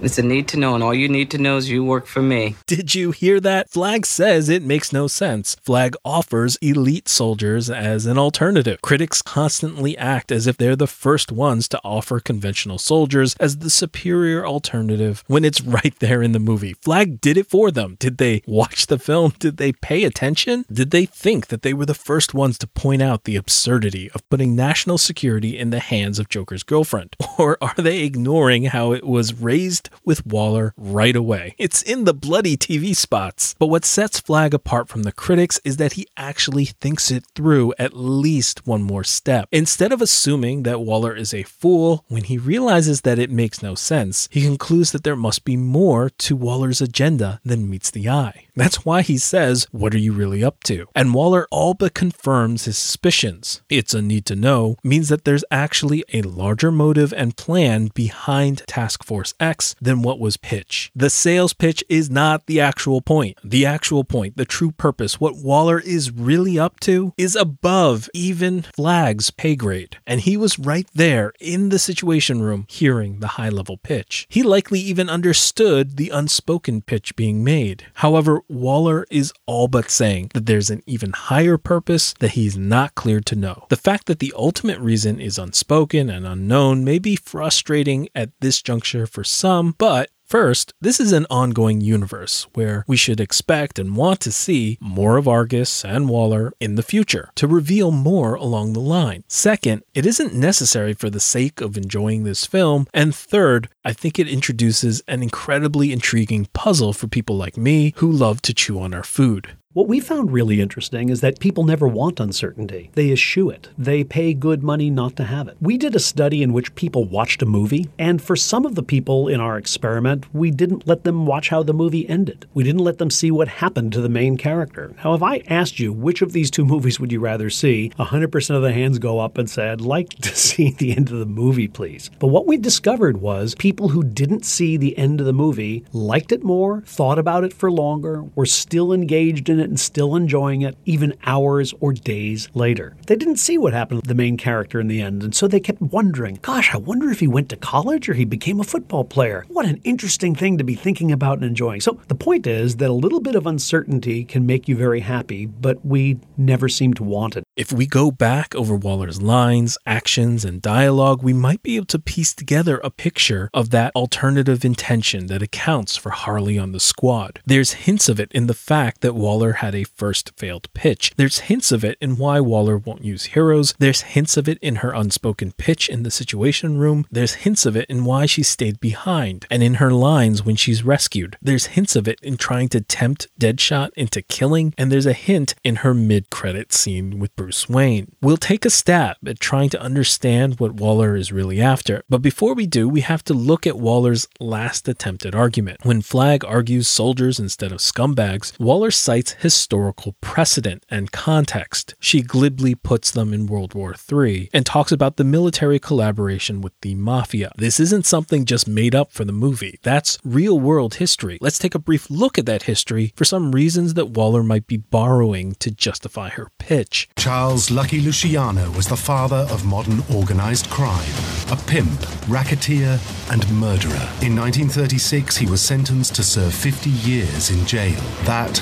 [SPEAKER 24] It's a need to know, and all you need to know is you work for me.
[SPEAKER 1] Did you hear that? Flag says it makes no sense. Flag offers elite soldiers as an alternative. Critics constantly act as if they're the first ones to offer conventional soldiers as the superior alternative when it's [LAUGHS] right there in the movie. Flag did it for them. Did they watch the film? Did they pay attention? Did they think that they were the first ones to point out the absurdity of putting national security in the hands of Joker's girlfriend? [LAUGHS] Or are they ignoring how it was raised with Waller right away. It's in the bloody TV spots. But what sets Flag apart from the critics is that he actually thinks it through at least one more step. Instead of assuming that Waller is a fool, when he realizes that it makes no sense, he concludes that there must be more to Waller's agenda than meets the eye. That's why he says, What are you really up to? And Waller all but confirms his suspicions. It's a need to know means that there's actually a larger motive and plan behind Task Force X than what was pitch. The sales pitch is not the actual point. The actual point, the true purpose, what Waller is really up to, is above even Flag's pay grade. And he was right there in the situation room hearing the high level pitch. He likely even understood the unspoken pitch being made. However, Waller is all but saying that there's an even higher purpose that he's not cleared to know. The fact that the ultimate reason is unspoken and unknown may be frustrating at this juncture for some, but First, this is an ongoing universe where we should expect and want to see more of Argus and Waller in the future to reveal more along the line. Second, it isn't necessary for the sake of enjoying this film. And third, I think it introduces an incredibly intriguing puzzle for people like me who love to chew on our food.
[SPEAKER 26] What we found really interesting is that people never want uncertainty. They eschew it. They pay good money not to have it. We did a study in which people watched a movie, and for some of the people in our experiment, we didn't let them watch how the movie ended. We didn't let them see what happened to the main character. Now, if I asked you which of these two [LAUGHS] movies would you rather see, 100% of the hands go up and say, I'd like to [LAUGHS] see the end of the movie, please. But what we discovered was people who didn't see the end of the movie liked it more, thought about it for longer, were still engaged in it and still enjoying it even hours or days later. They didn't see what happened to the main character in the end, and so they kept wondering, gosh, I wonder if he went to college or he became a football player. What an interesting thing to be thinking about and enjoying. So the point is that a little bit of uncertainty can make you very happy, but we never seem to want it.
[SPEAKER 1] If we go back over Waller's lines, actions, and dialogue, we might be able to piece together a picture of that alternative intention that accounts for Harley on the squad. There's hints of it in the fact that Waller had a first failed pitch. There's hints of it in why Waller won't use heroes. There's hints of it in her unspoken pitch in the situation room. There's hints of it in why she stayed behind and in her lines when she's rescued. There's hints of it in trying to tempt Deadshot into killing, and there's a hint in her mid credit scene with Bruce Wayne. We'll take a stab at trying to understand what Waller is really after, but before we do, we have to look at Waller's last attempted argument. When Flag argues soldiers instead of scumbags, Waller cites historical precedent and context. She glibly puts them in World War III and talks about the military collaboration with the mafia. This isn't something just made up for the movie, that's real world history. Let's take a brief look at that history for some reasons that Waller might be borrowing to justify her pitch.
[SPEAKER 28] Charles Lucky Luciano was the father of modern organized crime, a pimp, racketeer, and murderer. In 1936, he was sentenced to serve 50 years in jail. That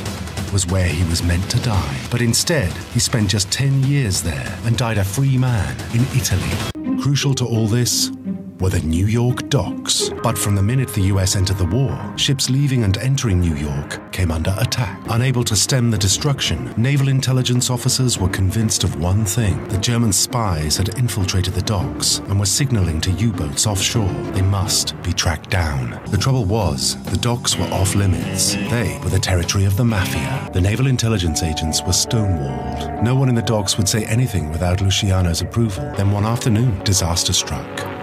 [SPEAKER 28] was where he was meant to die. But instead, he spent just 10 years there and died a free man in Italy. Crucial to all this were the New York docks. But from the minute the US entered the war, ships leaving and entering New York came under attack. Unable to stem the destruction, naval intelligence officers were convinced of one thing the German spies had infiltrated the docks and were signaling to U boats offshore. They must be tracked down. The trouble was, the docks were off limits. They were the territory of the mafia. The naval intelligence agents were stonewalled. No one in the docks would say anything without Luciano's approval. Then one afternoon, disaster struck.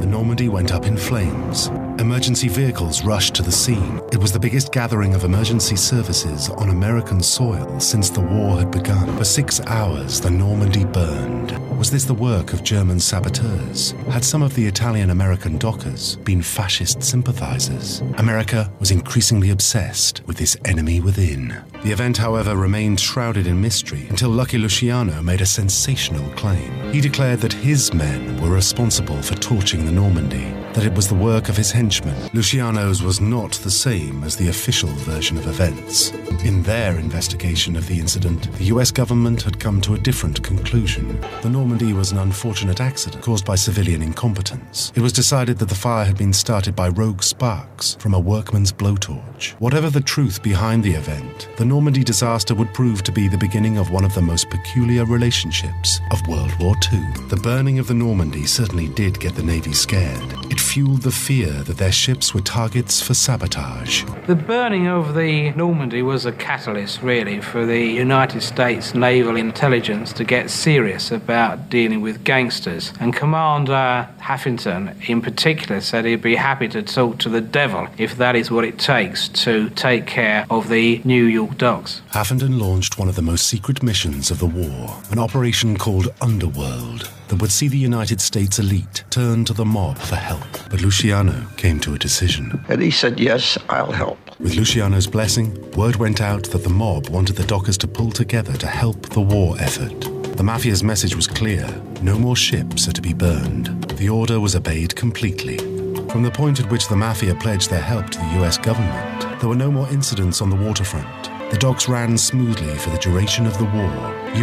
[SPEAKER 28] The Normandie went up in flames. Emergency vehicles rushed to the scene. It was the biggest gathering of emergency services on American soil since the war had begun. For six hours, the Normandie burned. Was this the work of German saboteurs? Had some of the Italian American dockers been fascist sympathizers? America was increasingly obsessed with this enemy within. The event, however, remained shrouded in mystery until Lucky Luciano made a sensational claim. He declared that his men were responsible for torching the Normandie, that it was the work of his henchmen. Luciano's was not the same as the official version of events. In their investigation of the incident, the US government had come to a different conclusion. The Normandie was an unfortunate accident caused by civilian incompetence. It was decided that the fire had been started by rogue sparks from a workman's blowtorch. Whatever the truth behind the event, the Normandie disaster would prove to be the beginning of one of the most peculiar relationships of World War II. The burning of the Normandie certainly did get the Navy scared. It fueled the fear that their ships were targets for sabotage.
[SPEAKER 29] The burning of the Normandie was a catalyst, really, for the United States naval intelligence to get serious about dealing with gangsters. And Commander Haffenden, in particular, said he'd be happy to talk to the devil if that is what it takes to take care of the New York docks.
[SPEAKER 28] Haffenden launched one of the most secret missions of the war, an operation called Underworld that would see the United States elite turn to the mob for help. But Luciano came to a decision.
[SPEAKER 30] And he said, Yes, I'll help.
[SPEAKER 28] With Luciano's blessing, word went out that the mob wanted the dockers to pull together to help the war effort. The Mafia's message was clear no more ships are to be burned. The order was obeyed completely. From the point at which the Mafia pledged their help to the US government, there were no more incidents on the waterfront. The docks ran smoothly for the duration of the war.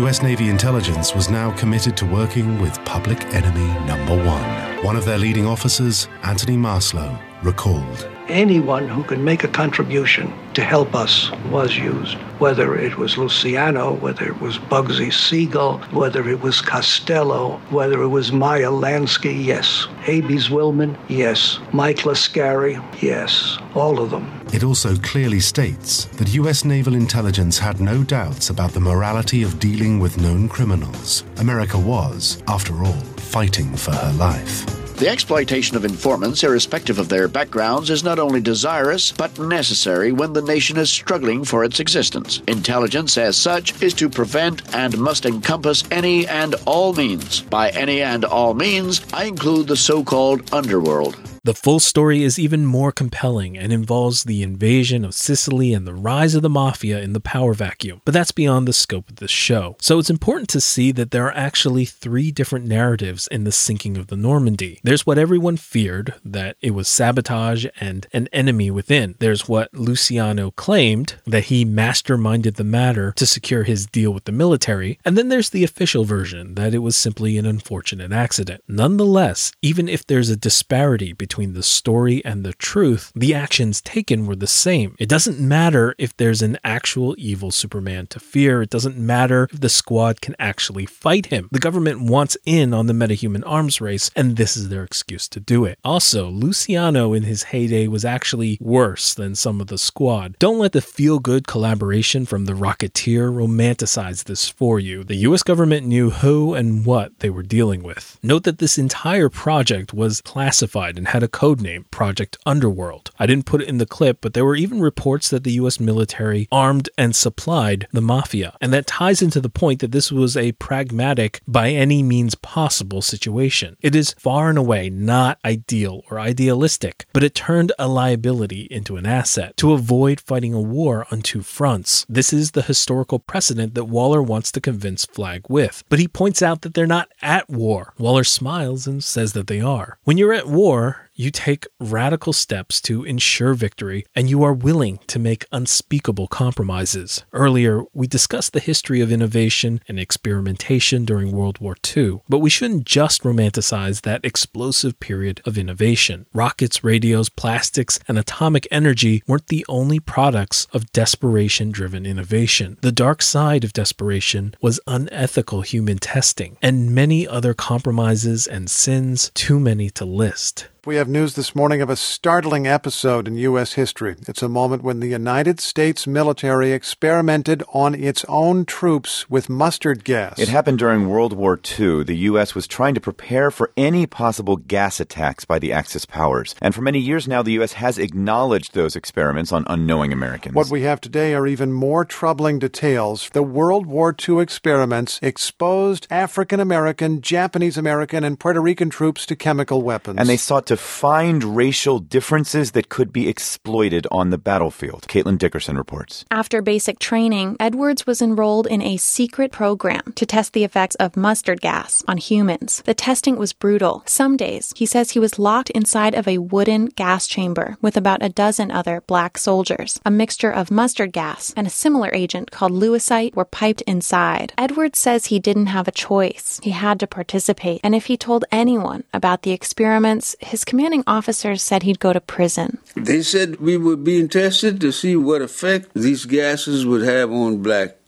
[SPEAKER 28] US Navy intelligence was now committed to working with public enemy number one. One of their leading officers, Anthony Marsloe, recalled
[SPEAKER 31] anyone who could make a contribution to help us was used. Whether it was Luciano, whether it was Bugsy Siegel, whether it was Costello, whether it was Meyer Lansky, yes. A.B. Zwillman, yes. Mike Lascari, yes. All of them.
[SPEAKER 28] It also clearly states that US naval intelligence had no doubts about the morality of dealing with known criminals. America was, after all, fighting for her life.
[SPEAKER 32] The exploitation of informants, irrespective of their backgrounds, is not only desirous, but necessary when the nation is struggling for its existence. Intelligence, as such, is to prevent and must encompass any and all means. By any and all means, I include the so called underworld.
[SPEAKER 1] The full story is even more compelling and involves the invasion of Sicily and the rise of the mafia in the power vacuum, but that's beyond the scope of this show. So it's important to see that there are actually three different narratives in the sinking of the Normandie. There's what everyone feared, that it was sabotage and an enemy within. There's what Luciano claimed, that he masterminded the matter to secure his deal with the military. And then there's the official version, that it was simply an unfortunate accident. Nonetheless, even if there's a disparity between between the story and the truth, the actions taken were the same. It doesn't matter if there's an actual evil Superman to fear, it doesn't matter if the squad can actually fight him. The government wants in on the metahuman arms race, and this is their excuse to do it. Also, Luciano in his heyday was actually worse than some of the squad. Don't let the feel good collaboration from the Rocketeer romanticize this for you. The US government knew who and what they were dealing with. Note that this entire project was classified and had a a code name, Project Underworld. I didn't put it in the clip, but there were even reports that the US military armed and supplied the mafia. And that ties into the point that this was a pragmatic, by any means possible situation. It is far and away not ideal or idealistic, but it turned a liability into an asset to avoid fighting a war on two fronts. This is the historical precedent that Waller wants to convince Flag with. But he points out that they're not at war. Waller smiles and says that they are. When you're at war, you take radical steps to ensure victory, and you are willing to make unspeakable compromises. Earlier, we discussed the history of innovation and experimentation during World War II, but we shouldn't just romanticize that explosive period of innovation. Rockets, radios, plastics, and atomic energy weren't the only products of desperation driven innovation. The dark side of desperation was unethical human testing and many other compromises and sins, too many to list.
[SPEAKER 33] We have news this morning of a startling episode in U.S. history. It's a moment when the United States military experimented on its own troops with mustard gas.
[SPEAKER 34] It happened during World War II. The U.S. was trying to prepare for any possible gas attacks by the Axis powers. And for many years now, the U.S. has acknowledged those experiments on unknowing Americans.
[SPEAKER 33] What we have today are even more troubling details. The World War II experiments exposed African American, Japanese American, and Puerto Rican troops to chemical weapons.
[SPEAKER 34] And they sought to find racial differences that could be exploited on the battlefield. Caitlin Dickerson reports.
[SPEAKER 35] After basic training, Edwards was enrolled in a secret program to test the effects of mustard gas on humans. The testing was brutal. Some days, he says he was locked inside of a wooden gas chamber with about a dozen other black soldiers. A mixture of mustard gas and a similar agent called lewisite were piped inside. Edwards says he didn't have a choice. He had to participate, and if he told anyone about the experiments, his commanding officers said he'd go to prison.
[SPEAKER 36] They said we were being tested to see what effect these gases would have on black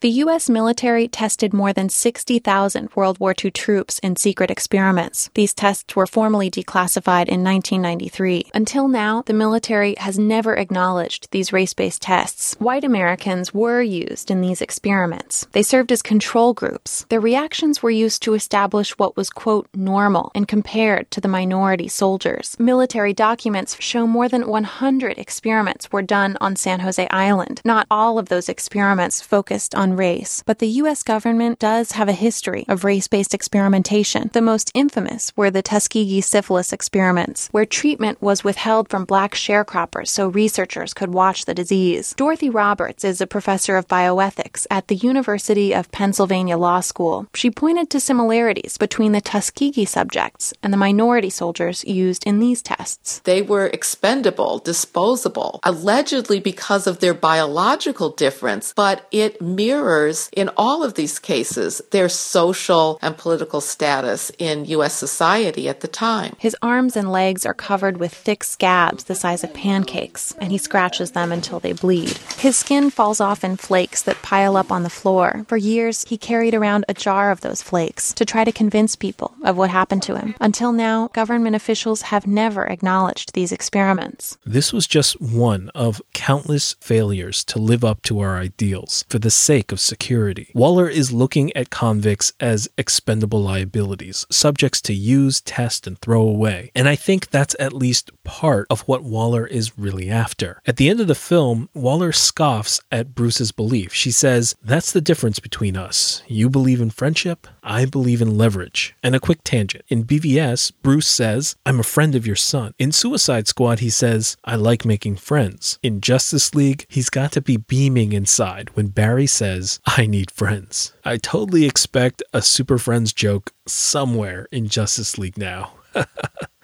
[SPEAKER 35] The U.S. military tested more than 60,000 World War II troops in secret experiments. These tests were formally declassified in 1993. Until now, the military has never acknowledged these race based tests. White Americans were used in these experiments. They served as control groups. Their reactions were used to establish what was, quote, normal and compared to the minority soldiers. Military documents show more than 100 experiments were done on San Jose Island. Not all of those experiments focused on race, but the U.S. government does have a history of race based experimentation. The most infamous were the Tuskegee syphilis experiments, where treatment was withheld from black sharecroppers so researchers could watch the disease. Dorothy Roberts is a professor of bioethics at the University of Pennsylvania Law School. She pointed to similarities between the Tuskegee subjects and the minority soldiers used in these tests.
[SPEAKER 37] They were expendable, disposable, allegedly because of their biological difference, but it mirrors in all of these cases their social and political status in U.S. society at the time.
[SPEAKER 35] His arms and legs are covered with thick scabs the size of pancakes, and he scratches them until they bleed. His skin falls off in flakes that pile up on the floor. For years, he carried around a jar of those flakes to try to convince people of what happened to him. Until now, government officials have never acknowledged these experiments.
[SPEAKER 1] This was just one of countless failures to live up to our ideals for the sake of security. Waller is looking at convicts as expendable liabilities, subjects to use, test, and throw away. And I think that's at least part of what Waller is really after. At the end of the film, Waller scoffs at Bruce's belief. She says, That's the difference between us. You believe in friendship, I believe in leverage. And a quick tangent. In BVS, Bruce says, I'm a friend of your son. In Suicide Squad, he says, I like making friends. In Justice League, he's got to be beaming inside when Barry says, I need friends. I totally expect a Super Friends joke somewhere in Justice League now. [LAUGHS]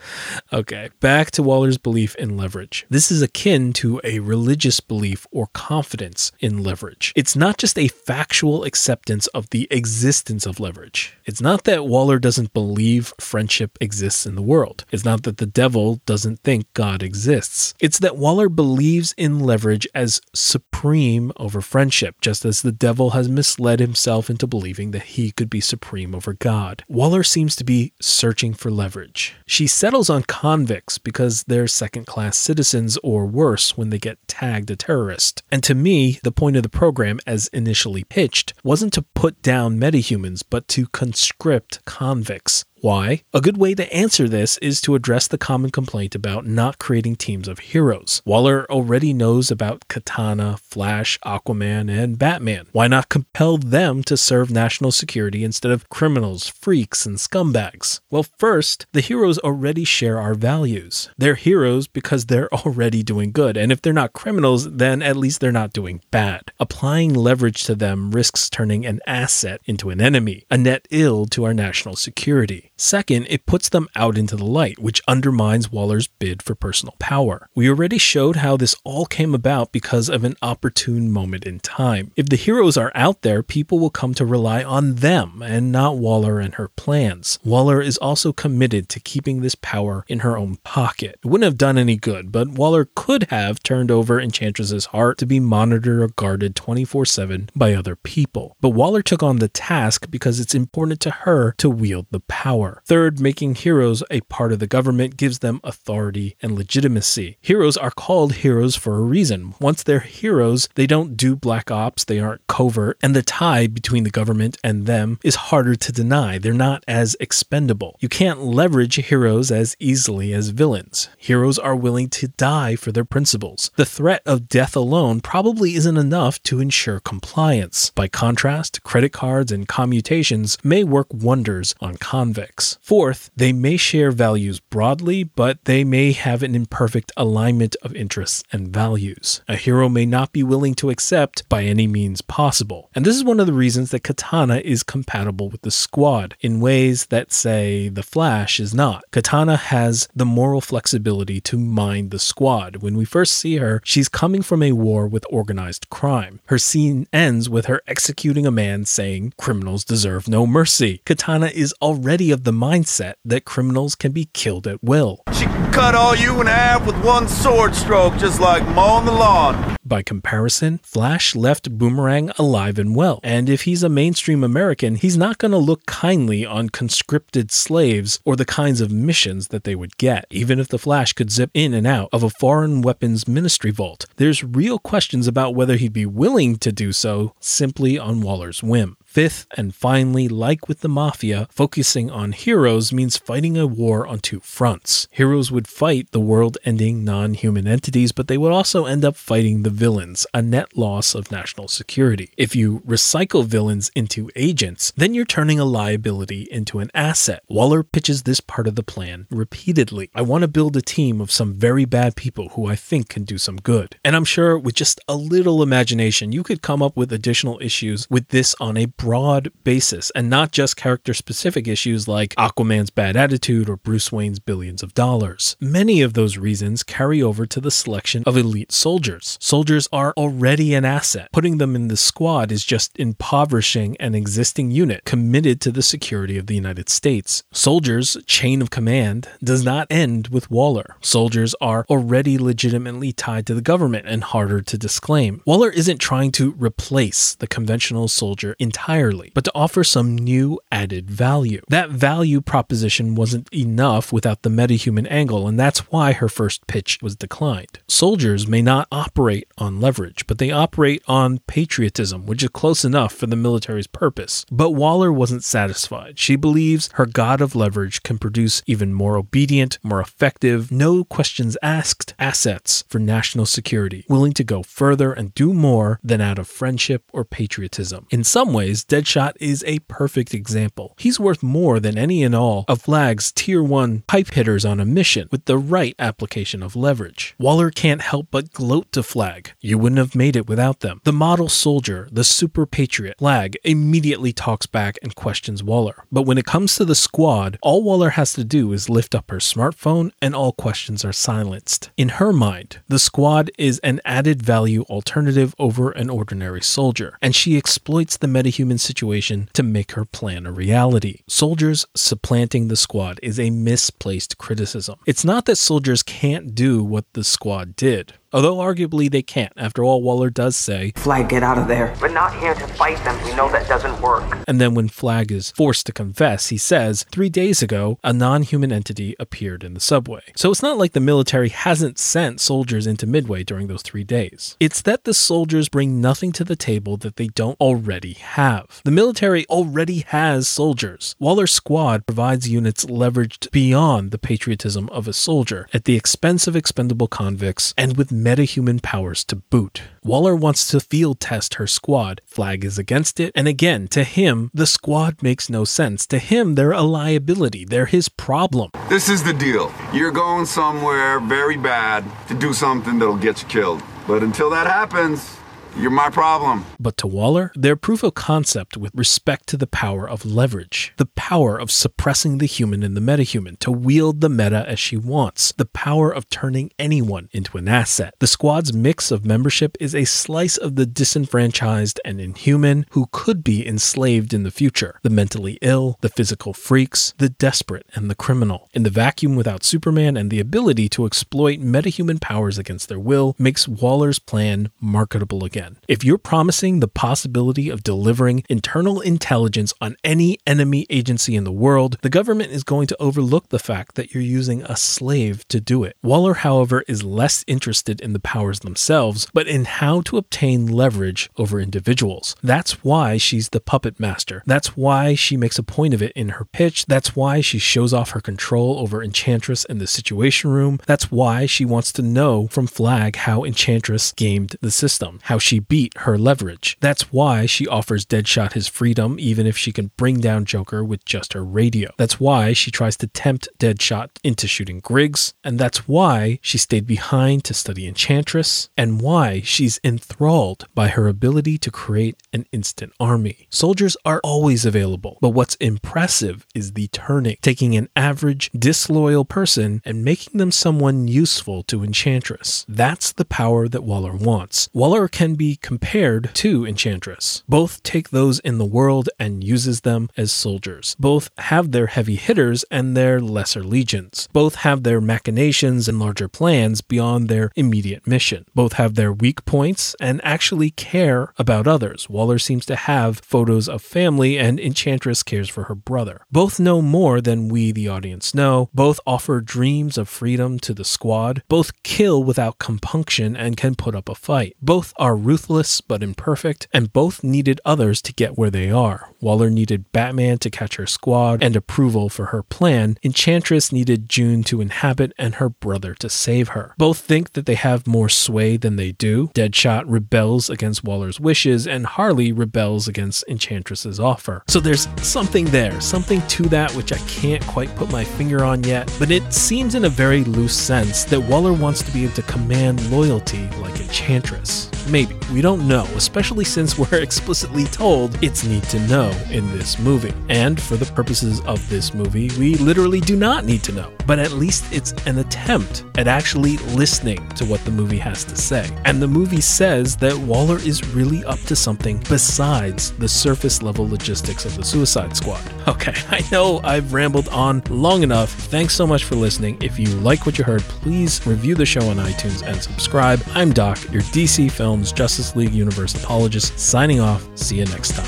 [SPEAKER 1] okay, back to Waller's belief in leverage. This is akin to a religious belief or confidence in leverage. It's not just a factual acceptance of the existence of leverage. It's not that Waller doesn't believe friendship exists in the world. It's not that the devil doesn't think God exists. It's that Waller believes in leverage as supreme over friendship, just as the devil has misled himself into believing that he could be supreme over God. Waller seems to be searching for leverage. She on convicts because they're second class citizens or worse when they get tagged a terrorist. And to me, the point of the program, as initially pitched, wasn't to put down metahumans, but to conscript convicts. Why? A good way to answer this is to address the common complaint about not creating teams of heroes. Waller already knows about Katana, Flash, Aquaman, and Batman. Why not compel them to serve national security instead of criminals, freaks, and scumbags? Well, first, the heroes already share our values. They're heroes because they're [LAUGHS] already doing good, and if they're not criminals, then at least they're not doing bad. Applying leverage to them risks turning an asset into an enemy, a net ill to our national security. Second, it puts them out into the light, which undermines Waller's bid for personal power. We already showed how this all came about because of an opportune moment in time. If the heroes are out there, people will come to rely on them and not Waller and her plans. Waller is also committed to keeping this power in her own pocket. It wouldn't have done any good, but Waller could have turned over Enchantress's heart to be monitored or guarded 24 7 by other people. But Waller took on the task because it's important to her to wield the power. Third, making heroes a part of the government gives them authority and legitimacy. Heroes are called heroes for a reason. Once they're heroes, they don't do black ops, they aren't covert, and the tie between the government and them is harder to deny. They're not as expendable. You can't leverage heroes as easily as villains. Heroes are willing to die for their principles. The threat of death alone probably isn't enough to ensure compliance. By contrast, credit cards and commutations may work wonders on convicts. Fourth, they may share values broadly, but they may have an imperfect alignment of interests and values. A hero may not be willing to accept by any means possible. And this is one of the reasons that Katana is compatible with the squad in ways that, say, the Flash is not. Katana has the moral flexibility to mind the squad. When we first see her, she's coming from a war with organized crime. Her scene ends with her executing a man saying, Criminals deserve no mercy. Katana is already of the mindset that criminals can be killed at will.
[SPEAKER 38] She can cut all you in half with one sword stroke, just like mowing the lawn.
[SPEAKER 1] By comparison, Flash left Boomerang alive and well, and if he's a mainstream American, he's not going to look kindly on conscripted slaves or the kinds of missions that they would get. Even if the Flash could zip in and out of a foreign weapons ministry vault, there's real questions about whether he'd be willing to do so simply on Waller's whim. Fifth, and finally, like with the Mafia, focusing on heroes means fighting a war on two fronts. Heroes would fight the world ending non human entities, but they would also end up fighting the villains, a net loss of national security. If you recycle villains into agents, then you're turning a liability into an asset. Waller pitches this part of the plan repeatedly. I want to build a team of some very bad people who I think can do some good. And I'm sure with just a little imagination, you could come up with additional issues with this on a broad basis and not just character specific issues like Aquaman's bad attitude or Bruce Wayne's billions of dollars. Many of those reasons carry over to the selection of elite soldiers. Soldiers are already an asset. Putting them in the squad is just impoverishing an existing unit committed to the security of the United States. Soldiers' chain of command does not end with Waller. Soldiers are already legitimately tied to the government and harder to disclaim. Waller isn't trying to replace the conventional soldier entirely entirely, but to offer some new added value. That value proposition wasn't enough without the metahuman angle, and that's why her first pitch was declined. Soldiers may not operate on leverage, but they operate on patriotism, which is close enough for the military's purpose. But Waller wasn't satisfied. She believes her god of leverage can produce even more obedient, more effective, no questions asked assets for national security, willing to go further and do more than out of friendship or patriotism. In some ways, Deadshot is a perfect example. He's worth more than any and all of Flag's tier 1 pipe hitters on a mission with the right application of leverage. Waller can't help but gloat to Flag. You wouldn't have made it without them. The model soldier, the super patriot, Flag immediately talks back and questions Waller. But when it comes to the squad, all Waller has to do is lift up her smartphone and all questions are silenced. In her mind, the squad is an added value alternative over an ordinary soldier, and she exploits the metahuman situation to make her plan a reality. Soldiers supplanting the squad is a misplaced criticism. It's not that soldiers can't do what the squad did. Although arguably they can't. After all, Waller does say,
[SPEAKER 24] Flag, get out of there.
[SPEAKER 39] We're not here to fight them. We know that doesn't work.
[SPEAKER 1] And then when Flag is forced to confess, he says, Three days ago, a non human entity appeared in the subway. So it's not like the military hasn't sent soldiers into Midway during those three days. It's that the soldiers bring nothing to the table that they don't already have. The military already has soldiers. Waller's squad provides units leveraged beyond the patriotism of a soldier at the expense of expendable convicts and with metahuman powers to boot. Waller wants to field test her squad. Flag is against it, and again, to him, the squad makes no sense. To him, they're a liability, they're his problem.
[SPEAKER 27] This is the deal. You're going somewhere very bad to do something that'll get you killed. But until that happens, you're my problem.
[SPEAKER 1] But to Waller, they're proof of concept with respect to the power of leverage, the power of suppressing the human and the metahuman to wield the meta as she wants, the power of turning anyone into an asset. The squad's mix of membership is a slice of the disenfranchised and inhuman who could be enslaved in the future, the mentally ill, the physical freaks, the desperate, and the criminal. In the vacuum without Superman and the ability to exploit metahuman powers against their will makes Waller's plan marketable again. Again. If you're promising the possibility of delivering internal intelligence on any enemy agency in the world, the government is going to overlook the fact that you're using a slave to do it. Waller, however, is less interested in the powers themselves, but in how to obtain leverage over individuals. That's why she's the puppet master. That's why she makes a point of it in her pitch. That's why she shows off her control over Enchantress in the Situation Room. That's why she wants to know from Flag how Enchantress gamed the system, how she beat her leverage. That's why she offers Deadshot his freedom, even if she can bring down Joker with just her radio. That's why she tries to tempt Deadshot into shooting Griggs, and that's why she stayed behind to study Enchantress, and why she's enthralled by her ability to create an instant army. Soldiers are always available, but what's impressive is the turning, taking an average, disloyal person and making them someone useful to Enchantress. That's the power that Waller wants. Waller can be compared to Enchantress. Both take those in the world and uses them as soldiers. Both have their heavy hitters and their lesser legions. Both have their machinations and larger plans beyond their immediate mission. Both have their weak points and actually care about others. Waller seems to have photos of family and Enchantress cares for her brother. Both know more than we, the audience, know. Both offer dreams of freedom to the squad. Both kill without compunction and can put up a fight. Both are ruthless but imperfect, and both needed others to get where they are. Waller needed Batman to catch her squad and approval for her plan. Enchantress needed June to inhabit and her brother to save her. Both think that they have more sway than they do. Deadshot rebels against Waller's wishes, and Harley rebels against Enchantress's offer. So there's something there, something to that which I can't quite put my finger on yet, but it seems in a very loose sense that Waller wants to be able to command loyalty like Enchantress. Maybe. We don't know, especially since we're [LAUGHS] explicitly told it's need to know in this movie. And for the purposes of this movie, we literally do not need to know. But at least it's an attempt at actually listening to what the movie has to say. And the movie says that Waller is really up to something besides the surface level logistics of the Suicide Squad. [LAUGHS] Okay, I know I've rambled on long enough. Thanks so much for listening. If you like what you heard, please review the show on iTunes and subscribe. I'm Doc, your DC Films Justice League Universe apologist, signing off. See you next time.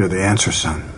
[SPEAKER 33] You're the answer, son.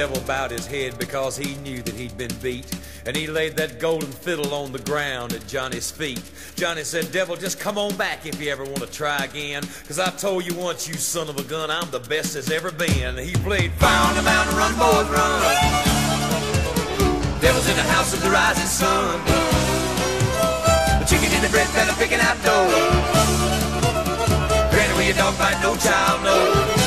[SPEAKER 40] Devil bowed his head because he knew that he'd been beat. And he laid that golden fiddle on the ground at Johnny's feet. Johnny said, Devil, just come on back if you ever want to try again. Cause I told you once, you son of a gun, I'm the best as ever been. He played Fire on the Mountain, run, boys, run. Devil's in the house of the rising sun. The chicken in the bread pan picking out dough. Granny, with your dog bite, no child, no.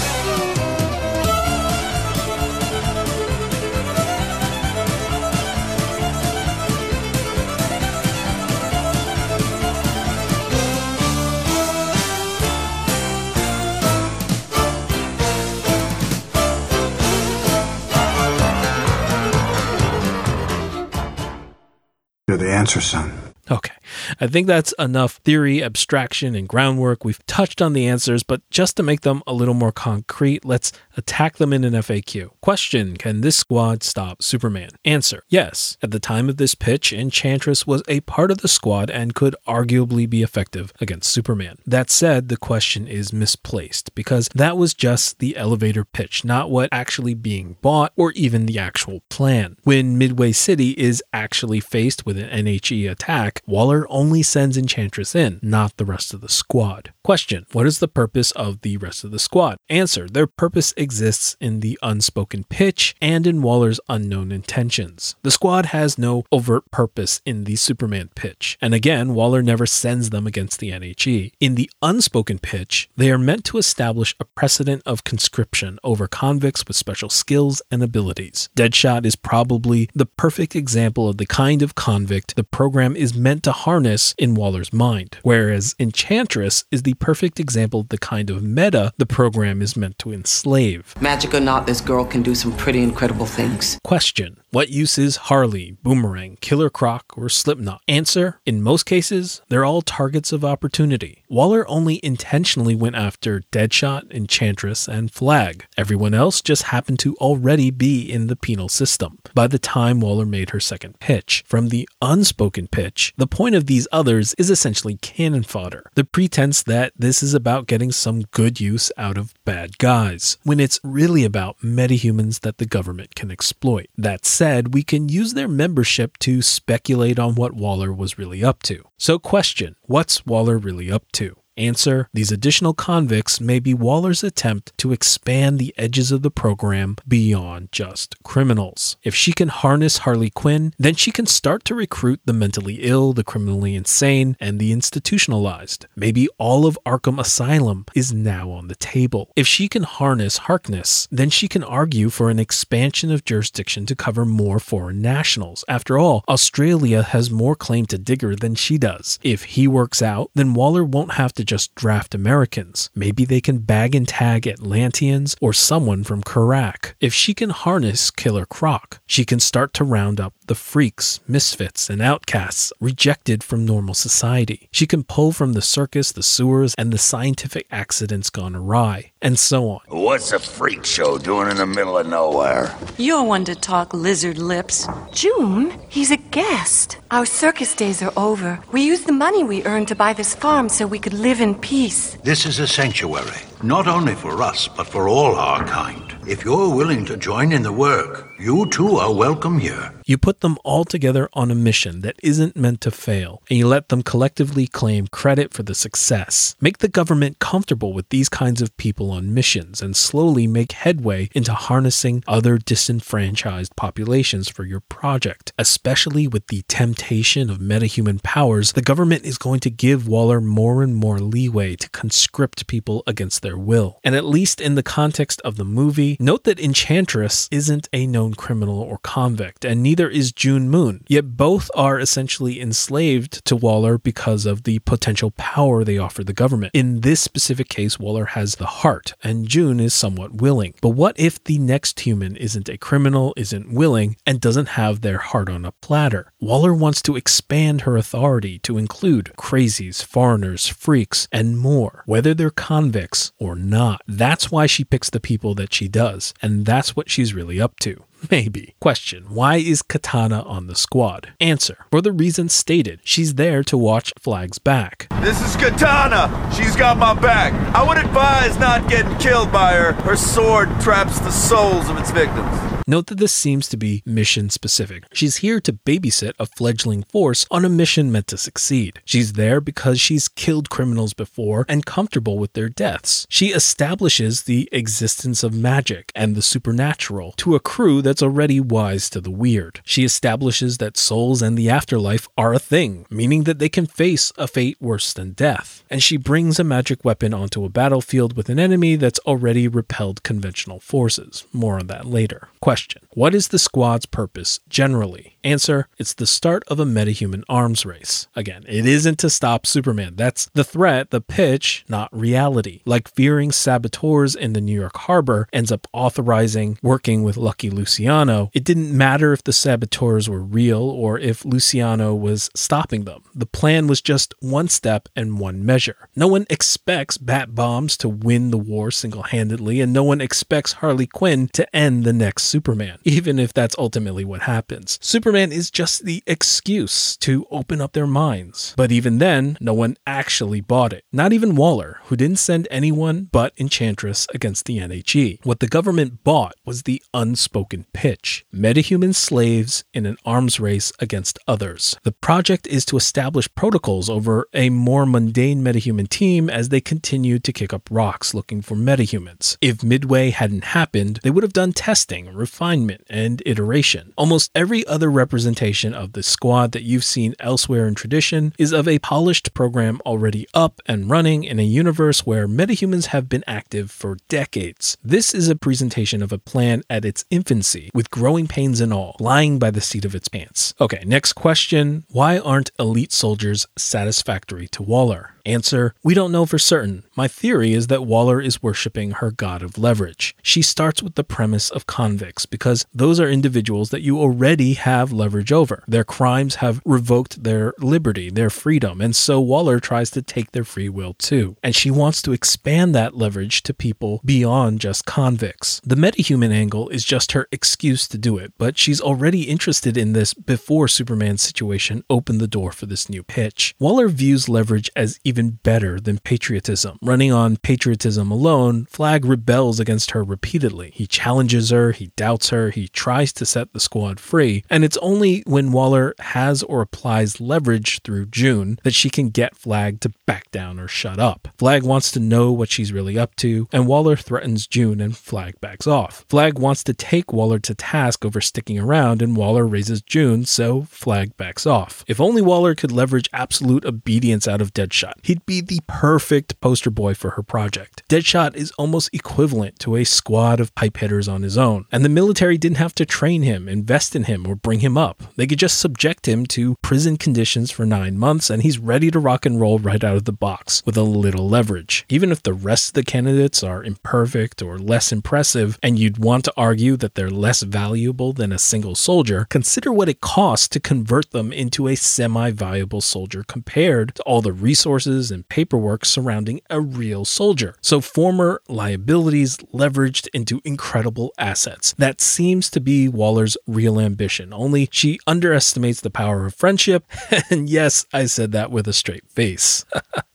[SPEAKER 33] You're the answer, son.
[SPEAKER 1] Okay. I think that's enough theory, abstraction, and groundwork. We've touched on the answers, but just to make them a little more concrete, let's attack them in an FAQ. Question Can this squad stop Superman? Answer Yes. At the time of this pitch, Enchantress was a part of the squad and could arguably be effective against Superman. That said, the question is misplaced because that was just the elevator pitch, not what actually being bought or even the actual plan. When Midway City is actually faced with an NHE attack, Waller only sends Enchantress in, not the rest of the squad. Question What is the purpose of the rest of the squad? Answer Their purpose exists in the unspoken pitch and in Waller's unknown intentions. The squad has no overt purpose in the Superman pitch. And again, Waller never sends them against the NHE. In the unspoken pitch, they are meant to establish a precedent of conscription over convicts with special skills and abilities. Deadshot is probably the perfect example of the kind of convict the program is meant to harness in Waller's mind, whereas Enchantress is the perfect example of the kind of meta the program is meant to enslave.
[SPEAKER 24] Magic or not, this girl can do some pretty incredible things.
[SPEAKER 1] Question What use is Harley, Boomerang, Killer Croc, or Slipknot? Answer In most cases, they're all targets of opportunity. Waller only intentionally went after Deadshot, Enchantress, and Flag. Everyone else just happened to already be in the penal system by the time Waller made her second pitch. From the unspoken pitch, the point of these others is essentially cannon fodder, the pretense that this is about getting some good use out of bad guys, when it's really about metahumans that the government can exploit. That said, we can use their membership to speculate on what Waller was really up to. So, question What's Waller really up to? Answer These additional convicts may be Waller's attempt to expand the edges of the program beyond just criminals. If she can harness Harley Quinn, then she can start to recruit the mentally ill, the criminally insane, and the institutionalized. Maybe all of Arkham Asylum is now on the table. If she can harness Harkness, then she can argue for an expansion of jurisdiction to cover more foreign nationals. After all, Australia has more claim to Digger than she does. If he works out, then Waller won't have to just draft Americans. Maybe they can bag and tag Atlanteans or someone from Qurac. If she can harness Killer Croc, she can start to round up the freaks, misfits, and outcasts rejected from normal society. She can pull from the circus, the sewers, and the scientific accidents gone awry, and so on.
[SPEAKER 30] What's a freak show doing in the middle of nowhere?
[SPEAKER 41] You're one to talk lizard lips. June, he's a guest. Our circus days are over. We used the money we earned to buy this farm so we could live in peace.
[SPEAKER 31] This is a sanctuary, not only for us, but for all our kind. If you're willing to join in the work, you too are welcome here.
[SPEAKER 1] You put them all together on a mission that isn't meant to fail, and you let them collectively claim credit for the success. Make the government comfortable with these kinds of people on missions and slowly make headway into harnessing other disenfranchised populations for your project. Especially with the temptation of metahuman powers, the government is going to give Waller more and more leeway to conscript people against their will. And at least in the context of the movie, note that Enchantress isn't a known criminal or convict, and neither is June Moon. Yet both are essentially enslaved to Waller because of the potential power they offer the government. In this specific case, Waller has the heart, and June is somewhat willing. But what if the next human isn't a criminal, isn't willing, and doesn't have their heart on a platter? Waller wants to expand her authority to include crazies, foreigners, freaks, and more, whether they're convicts or not. That's why she picks the people that she does, and that's what she's really up to. Maybe. Question Why is Katana on the squad? Answer For the reasons stated. She's there to watch Flag's back.
[SPEAKER 38] This is Katana. She's got my back. I would advise not getting killed by her. Her sword traps the souls of its victims.
[SPEAKER 1] Note that this seems to be mission specific. She's here to babysit a fledgling force on a mission meant to succeed. She's there because she's killed criminals before and comfortable with their deaths. She establishes the existence of magic and the supernatural to a crew that's already wise to the weird. She establishes that souls and the afterlife are a thing, meaning that they can face a fate worse than death. And she brings a magic weapon onto a battlefield with an enemy that's already repelled conventional forces. More on that later. Question What is the squad's purpose generally? Answer It's the start of a metahuman arms race. Again, it isn't to stop Superman. That's the threat, the pitch, not reality. Like fearing saboteurs in the New York harbor ends up authorizing working with Lucky Luciano, it didn't matter if the saboteurs were real or if Luciano was stopping them. The plan was just one step and one measure. No one expects Bat Bombs to win the war single handedly, and no one expects Harley Quinn to end the next Superman, even if that's ultimately what happens. Superman is just the excuse to open up their minds. But even then, no one actually bought it. Not even Waller, who didn't send anyone but Enchantress against the NHE. What the government bought was the unspoken pitch metahuman slaves in an arms race against others. The project is to establish protocols over a more mundane metahuman team as they continue to kick up rocks looking for metahumans. If Midway hadn't happened, they would have done testing, refinement, and iteration. Almost every other representation of the squad that you've seen elsewhere in tradition is of a polished program already up and running in a universe where metahumans have been active for decades. This is a presentation of a plan at its infancy, with growing pains and all, lying by the seat of its pants. Okay, next question Why aren't elite soldiers satisfactory to Waller? Answer We don't know for certain. My theory is that Waller is worshipping her god of leverage. She starts with the premise of convicts because those are individuals that you already have leverage over. Their crimes have revoked their liberty, their freedom, and so Waller tries to take their free will too. And she wants to expand that leverage to people beyond just convicts. The metahuman angle is just her excuse to do it, but she's already interested in this before Superman's situation opened the door for this new pitch. Waller views leverage as better than patriotism. Running on patriotism alone, Flag rebels against her repeatedly. He challenges her, he doubts her, he tries to set the squad free, and it's only when Waller has or applies leverage through June that she can get Flag to back down or shut up. Flag wants to know what she's really up to, and Waller threatens June and Flag backs off. Flag wants to take Waller to task over sticking around, and Waller raises June, so Flag backs off. If only Waller could leverage absolute obedience out of Deadshot, he'd be the perfect poster boy for her project. Deadshot is almost equivalent to a squad of pipe hitters on his own, and the military didn't have to train him, invest in him, or bring him up. They could just subject him to prison conditions for nine months, and he's ready to rock and roll right out of the box with a little leverage. Even if the rest of the candidates are imperfect or less impressive, and you'd want to argue that they're less valuable than a single soldier, consider what it costs to convert them into a semi viable soldier compared to all the resources and paperwork surrounding a real soldier. So former liabilities leveraged into incredible assets. That seems to be Waller's real ambition, only she underestimates the power of friendship. [LAUGHS] And yes, I said that with a straight face.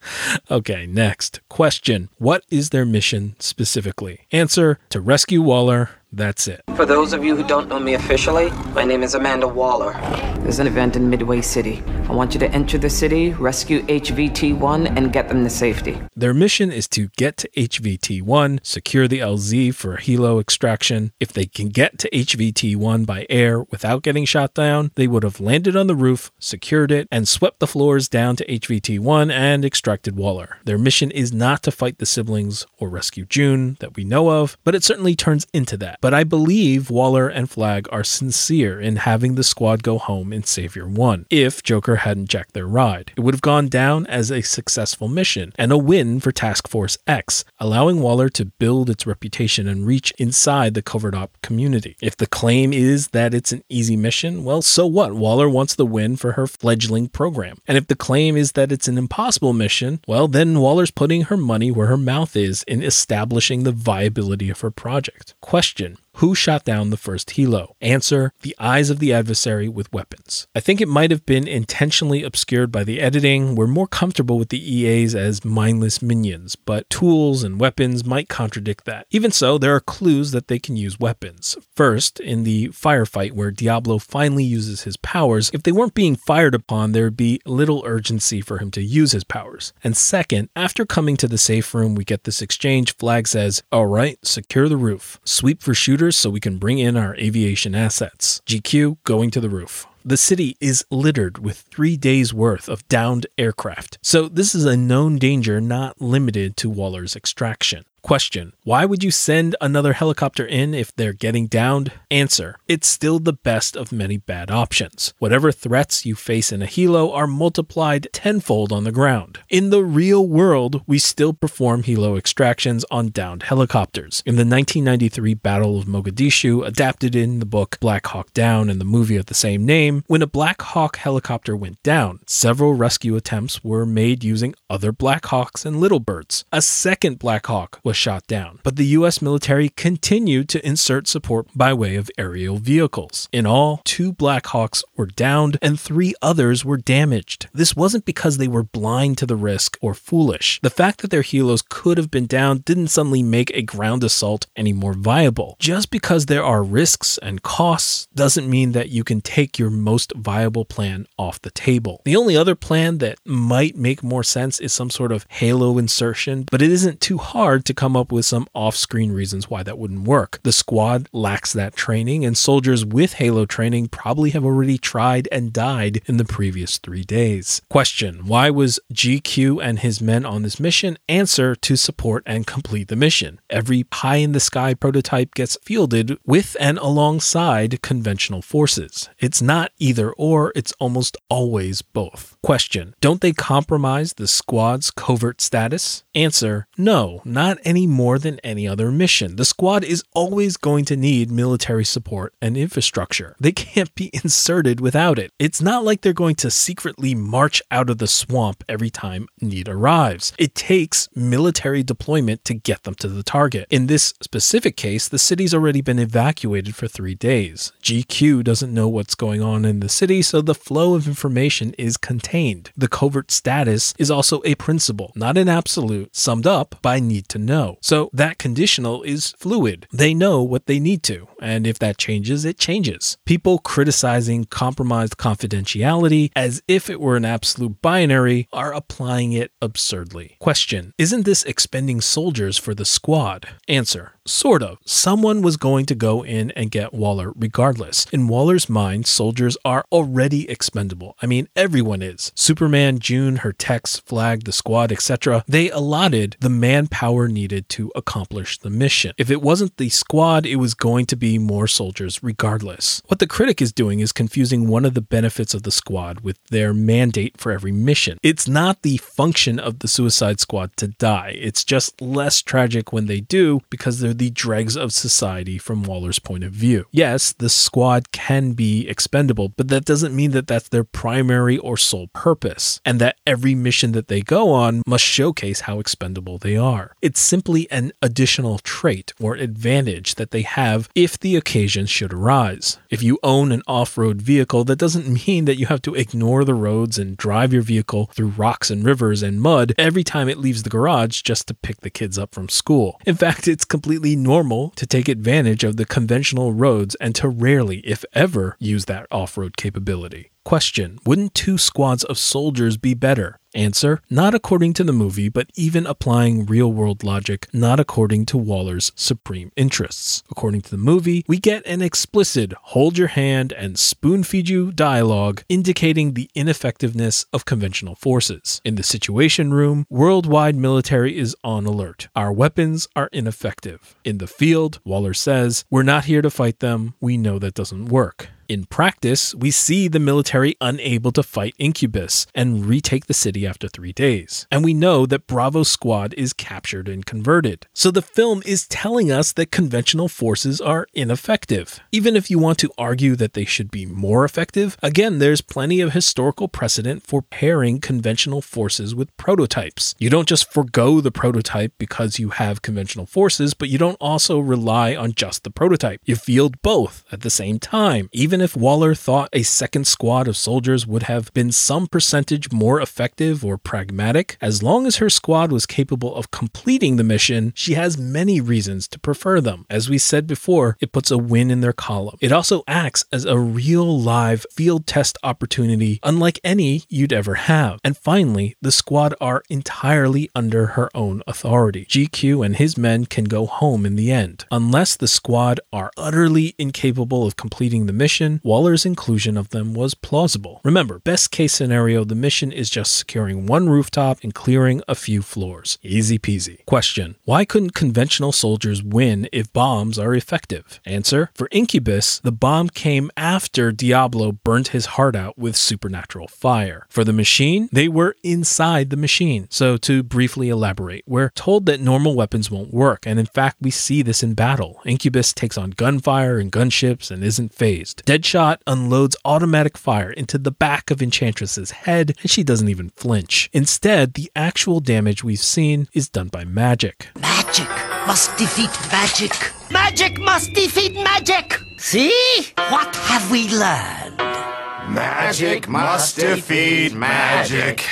[SPEAKER 1] [LAUGHS] okay, next question What is their mission specifically? Answer to rescue Waller. That's it.
[SPEAKER 39] For those of you who don't know me officially, my name is Amanda Waller. There's an event in Midway City. I want you to enter the city, rescue HVT 1, and get them to safety.
[SPEAKER 1] Their mission is to get to HVT 1, secure the LZ for helo extraction. If they can get to HVT 1 by air without getting shot down, they would have landed on the roof, secured it, and swept the floors down to HVT 1 and extracted Waller. Their mission is not to fight the siblings or rescue June that we know of, but it certainly turns into that. But I believe Waller and Flag are sincere in having the squad go home in Savior 1. If Joker hadn't jacked their ride, it would have gone down as a successful mission and a win for Task Force X, allowing Waller to build its reputation and reach inside the covert op community. If the claim is that it's an easy mission, well, so what? Waller wants the win for her fledgling program. And if the claim is that it's an impossible mission, well, then Waller's putting her money where her mouth is in establishing the viability of her project. Question who shot down the first helo? Answer The eyes of the adversary with weapons. I think it might have been intentionally obscured by the editing. We're more comfortable with the EAs as mindless minions, but tools and weapons might contradict that. Even so, there are clues that they can use weapons. First, in the firefight where Diablo finally uses his powers, if they weren't being fired upon, there would be little urgency for him to use his powers. And second, after coming to the safe room, we get this exchange. Flag says, All right, secure the roof. Sweep for shooters so we can bring in our aviation assets. GQ going to the roof. The city is littered with three days' worth of downed aircraft, so this is a known danger not limited to Waller's extraction. Question Why would you send another helicopter in if they're getting downed? Answer It's still the best of many bad options. Whatever threats you face in a helo are multiplied tenfold on the ground. In the real world, we still perform helo extractions on downed helicopters. In the 1993 Battle of Mogadishu, adapted in the book Black Hawk Down and the movie of the same name, when a Black Hawk helicopter went down, several rescue attempts were made using other Black Hawks and Little Birds. A second Black Hawk was shot down, but the US military continued to insert support by way of aerial vehicles. In all, two Black Hawks were downed and three others were damaged. This wasn't because they were blind to the risk or foolish. The fact that their helos could have been downed didn't suddenly make a ground assault any more viable. Just because there are risks and costs doesn't mean that you can take your most viable plan off the table. The only other plan that might make more sense is some sort of halo insertion, but it isn't too hard to come up with some off screen reasons why that wouldn't work. The squad lacks that training, and soldiers with Halo training probably have already tried and died in the previous three days. Question Why was GQ and his men on this mission? Answer to support and complete the mission. Every pie in the sky prototype gets fielded with and alongside conventional forces. It's not either or, it's almost always both. Question Don't they compromise the squad's covert status? Answer No, not any more than any other mission. The squad is always going to need military support and infrastructure. They can't be [LAUGHS] inserted without it. It's not like they're going to secretly march out of the swamp every time need arrives. It takes military deployment to get them to the target. In this specific case, the city's already been evacuated for three days. GQ doesn't know what's going on in the city, so the flow of information is contained. The covert status is also a principle, not an absolute, summed up by need to know. So that conditional is fluid. They know what they need to, and if that changes, it changes. People criticizing compromised confidentiality as if it were an absolute binary are applying it absurdly. Question Isn't this expending soldiers for the squad? Answer Sort of. Someone was going to go in and get Waller regardless. In Waller's mind, soldiers are already expendable. I mean, everyone is. Superman, June, her techs, Flag, the squad, etc. They allotted the manpower needed to accomplish the mission. If it wasn't the squad, it was going to be more soldiers regardless. What the critic is doing is confusing one of the benefits of the squad with their mandate for every mission. It's not the function of the Suicide Squad to die, it's just less tragic when they do because they're the dregs of society from Waller's point of view. Yes, the squad can be expendable, but that doesn't mean that that's their primary or sole purpose, and that every mission that they go on must showcase how expendable they are. It's simply an additional trait or advantage that they have if the occasion should arise. If you own an off road vehicle, that doesn't [LAUGHS] mean that you have to ignore the roads and drive your vehicle through rocks and rivers and mud every time it leaves the garage just to pick the kids up from school. In fact, it's completely normal to take advantage of the conventional roads and to rarely, if ever, use that off road capability. Question Wouldn't two squads of soldiers be better? Answer Not according to the movie, but even applying real world logic, not according to Waller's supreme interests. According to the movie, we get an explicit hold your hand and spoon feed you dialogue indicating the ineffectiveness of conventional forces. In the Situation Room, worldwide military is on alert. Our weapons are ineffective. In the field, Waller says, We're not here to fight them. We know that doesn't work. In practice, we see the military unable to fight Incubus and retake the city after three days. And we know that Bravo's squad is captured and converted. So the film is telling us that conventional forces are ineffective. Even if you want to argue that they should be more effective, again, there's plenty of historical precedent for pairing conventional forces with prototypes. You don't just forego the prototype because you have conventional forces, but you don't also rely on just the prototype. You field both at the same time, even even if Waller thought a second squad of soldiers would have been some percentage more effective or pragmatic, as long as her squad was capable of completing the mission, she has many reasons to prefer them. As we said before, it puts a win in their column. It also acts as a real live field test opportunity, unlike any you'd ever have. And finally, the squad are entirely under her own authority. GQ and his men can go home in the end. Unless the squad are utterly incapable of completing the mission, Waller's inclusion of them was plausible. Remember, best case scenario, the mission is just securing one rooftop and clearing a few floors. Easy peasy. Question Why couldn't conventional soldiers win if bombs are effective? Answer For Incubus, the bomb came after Diablo burnt his heart out with supernatural fire. For the machine, they were inside the machine. So, to briefly elaborate, we're told that normal weapons won't work, and in fact, we see this in battle. Incubus takes on gunfire and gunships and isn't fazed. Deadshot unloads automatic fire into the back of Enchantress's head, and she doesn't even flinch. Instead, the actual damage we've seen is done by magic.
[SPEAKER 42] Magic must defeat magic. Magic must defeat magic. See? What have we learned?
[SPEAKER 43] Magic must defeat magic.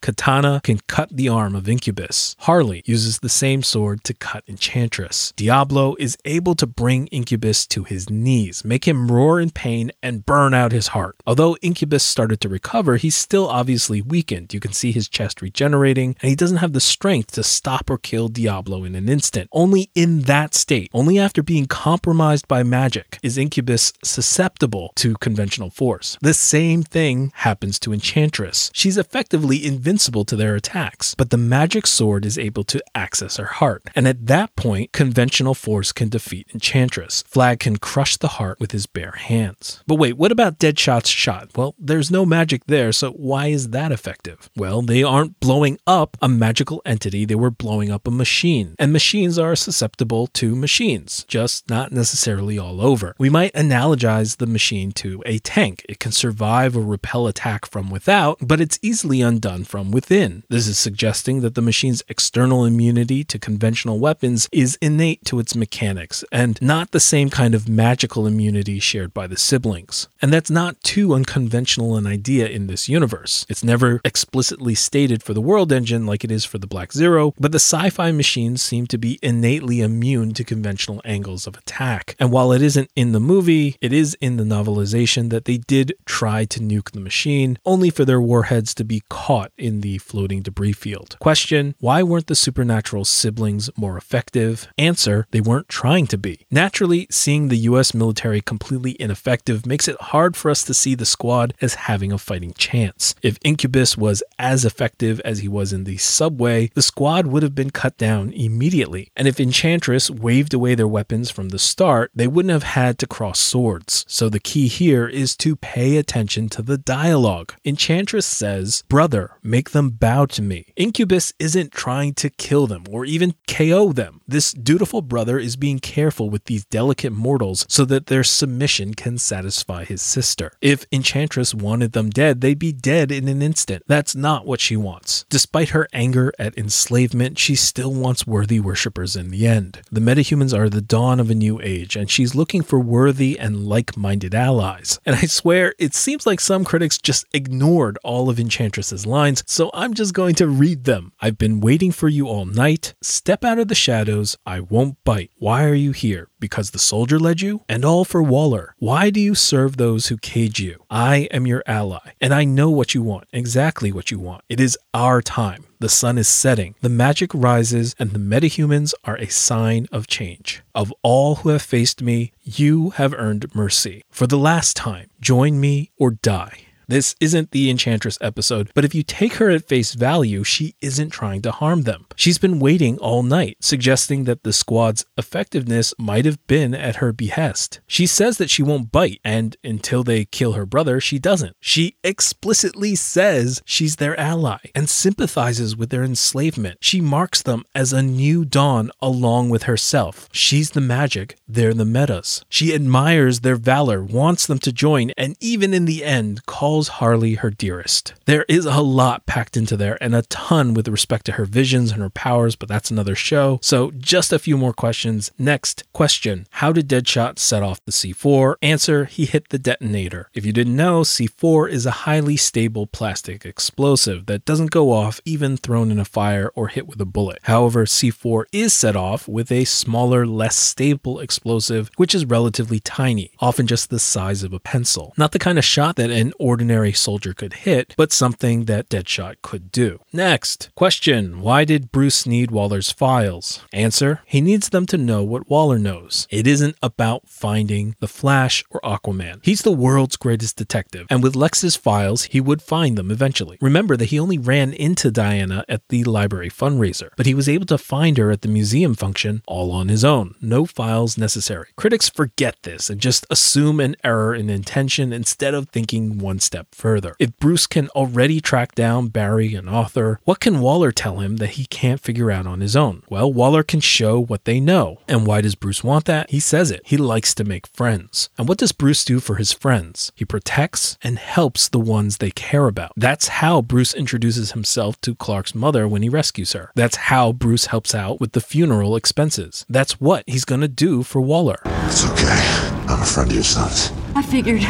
[SPEAKER 1] Katana can cut the arm of Incubus. Harley uses the same sword to cut Enchantress. Diablo is able to bring Incubus to his knees, make him roar in pain, and burn out his heart. Although Incubus started to recover, he's still obviously weakened. You can see his chest regenerating, and he doesn't have the strength to stop or kill Diablo in an instant. Only in that state, only after being compromised by magic, is Incubus susceptible to conventional force. The same thing happens to Enchantress. She's effectively invincible invincible to their attacks, but the magic sword is able to access her heart. And at that point, conventional force can defeat Enchantress. Flag can crush the heart with his bare hands. But wait, what about Deadshot's shot? Well, there's no magic there, so why is that effective? Well, they aren't blowing up a magical entity, they were blowing up a machine. And machines are susceptible to machines, just not necessarily all over. We might analogize the machine to a tank. It can survive or repel attack from without, but it's easily undone from from within. This is suggesting that the machine's external immunity to conventional weapons is innate to its mechanics and not the same kind of magical immunity shared by the siblings. And that's not too unconventional an idea in this universe. It's never explicitly stated for the World Engine like it is for the Black Zero, but the sci fi machines seem to be innately immune to conventional angles of attack. And while it isn't in the movie, it is in the novelization that they did try to nuke the machine, only for their warheads to be caught in in the floating debris field. Question Why weren't the supernatural siblings more effective? Answer They weren't trying to be. Naturally, seeing the US military completely ineffective makes it hard for us to see the squad as having a fighting chance. If Incubus was as effective as he was in the subway, the squad would have been cut down immediately. And if Enchantress waved away their weapons from the start, they wouldn't have had to cross swords. So the key here is to pay attention to the dialogue. Enchantress says, Brother, make make them bow to me. Incubus isn't trying to kill them or even KO them. This dutiful brother is being careful with these delicate mortals so that their submission can satisfy his sister. If Enchantress wanted them dead, they'd be dead in an instant. That's not what she wants. Despite her anger at enslavement, she still wants worthy worshippers in the end. The metahumans are the dawn of a new age, and she's looking for worthy and like minded allies. And I swear, it seems like some critics just ignored all of Enchantress's lines so I'm just going to read them. I've been waiting for you all night. Step out of the shadows. I won't bite. Why are you here? Because the soldier led you? And all for Waller. Why do you serve those who cage you? I am your ally, and I know what you want, exactly what you want. It is our time. The sun is setting, the magic rises, and the metahumans are a sign of change. Of all who have faced me, you have earned mercy. For the last time, join me or die. This isn't the Enchantress episode, but if you take her at face value, she isn't trying to harm them. She's been waiting all night, suggesting that the squad's effectiveness might have been at her behest. She says that she won't bite, and until they kill her brother, she doesn't. She explicitly says she's their ally and sympathizes with their enslavement. She marks them as a new dawn along with herself. She's the magic, they're the metas. She admires their valor, wants them to join, and even in the end calls Harley her dearest. There is a lot packed into there and a ton with respect to her visions and her powers, but that's another show. So just a few more questions. Next question How did Deadshot set off the C4? Answer He hit the detonator. If you didn't know, C4 is a highly stable plastic explosive that doesn't go off even thrown in a fire or hit with a bullet. However, C4 is set off with a smaller, less stable explosive, which is relatively tiny, often just the size of a pencil. Not the kind of shot that an ordinary soldier could hit, but something that Deadshot could do. Next, question Why did Bruce need Waller's files? Answer He needs them to know what Waller knows. It isn't about finding the Flash or Aquaman. He's the world's greatest detective, and with Lex's files, he would find them eventually. Remember that he only ran into Diana at the library fundraiser, but he was able to find her at the museum function all on his own. No files necessary. Critics forget this and just assume an error in intention instead of thinking one step further. If Bruce can already track down Barry and Arthur, what can Waller tell him that he can't figure out on his own? Well, Waller can show what they know. And why does Bruce want that? He says it. He likes to make friends. And what does Bruce do for his friends? He protects and helps the ones they care about. That's how Bruce introduces himself to Clark's mother when he rescues her. That's how Bruce helps out with the funeral expenses. That's what he's going to do for Waller.
[SPEAKER 44] It's okay. I'm a friend of your son's.
[SPEAKER 41] I figured.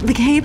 [SPEAKER 41] The cape?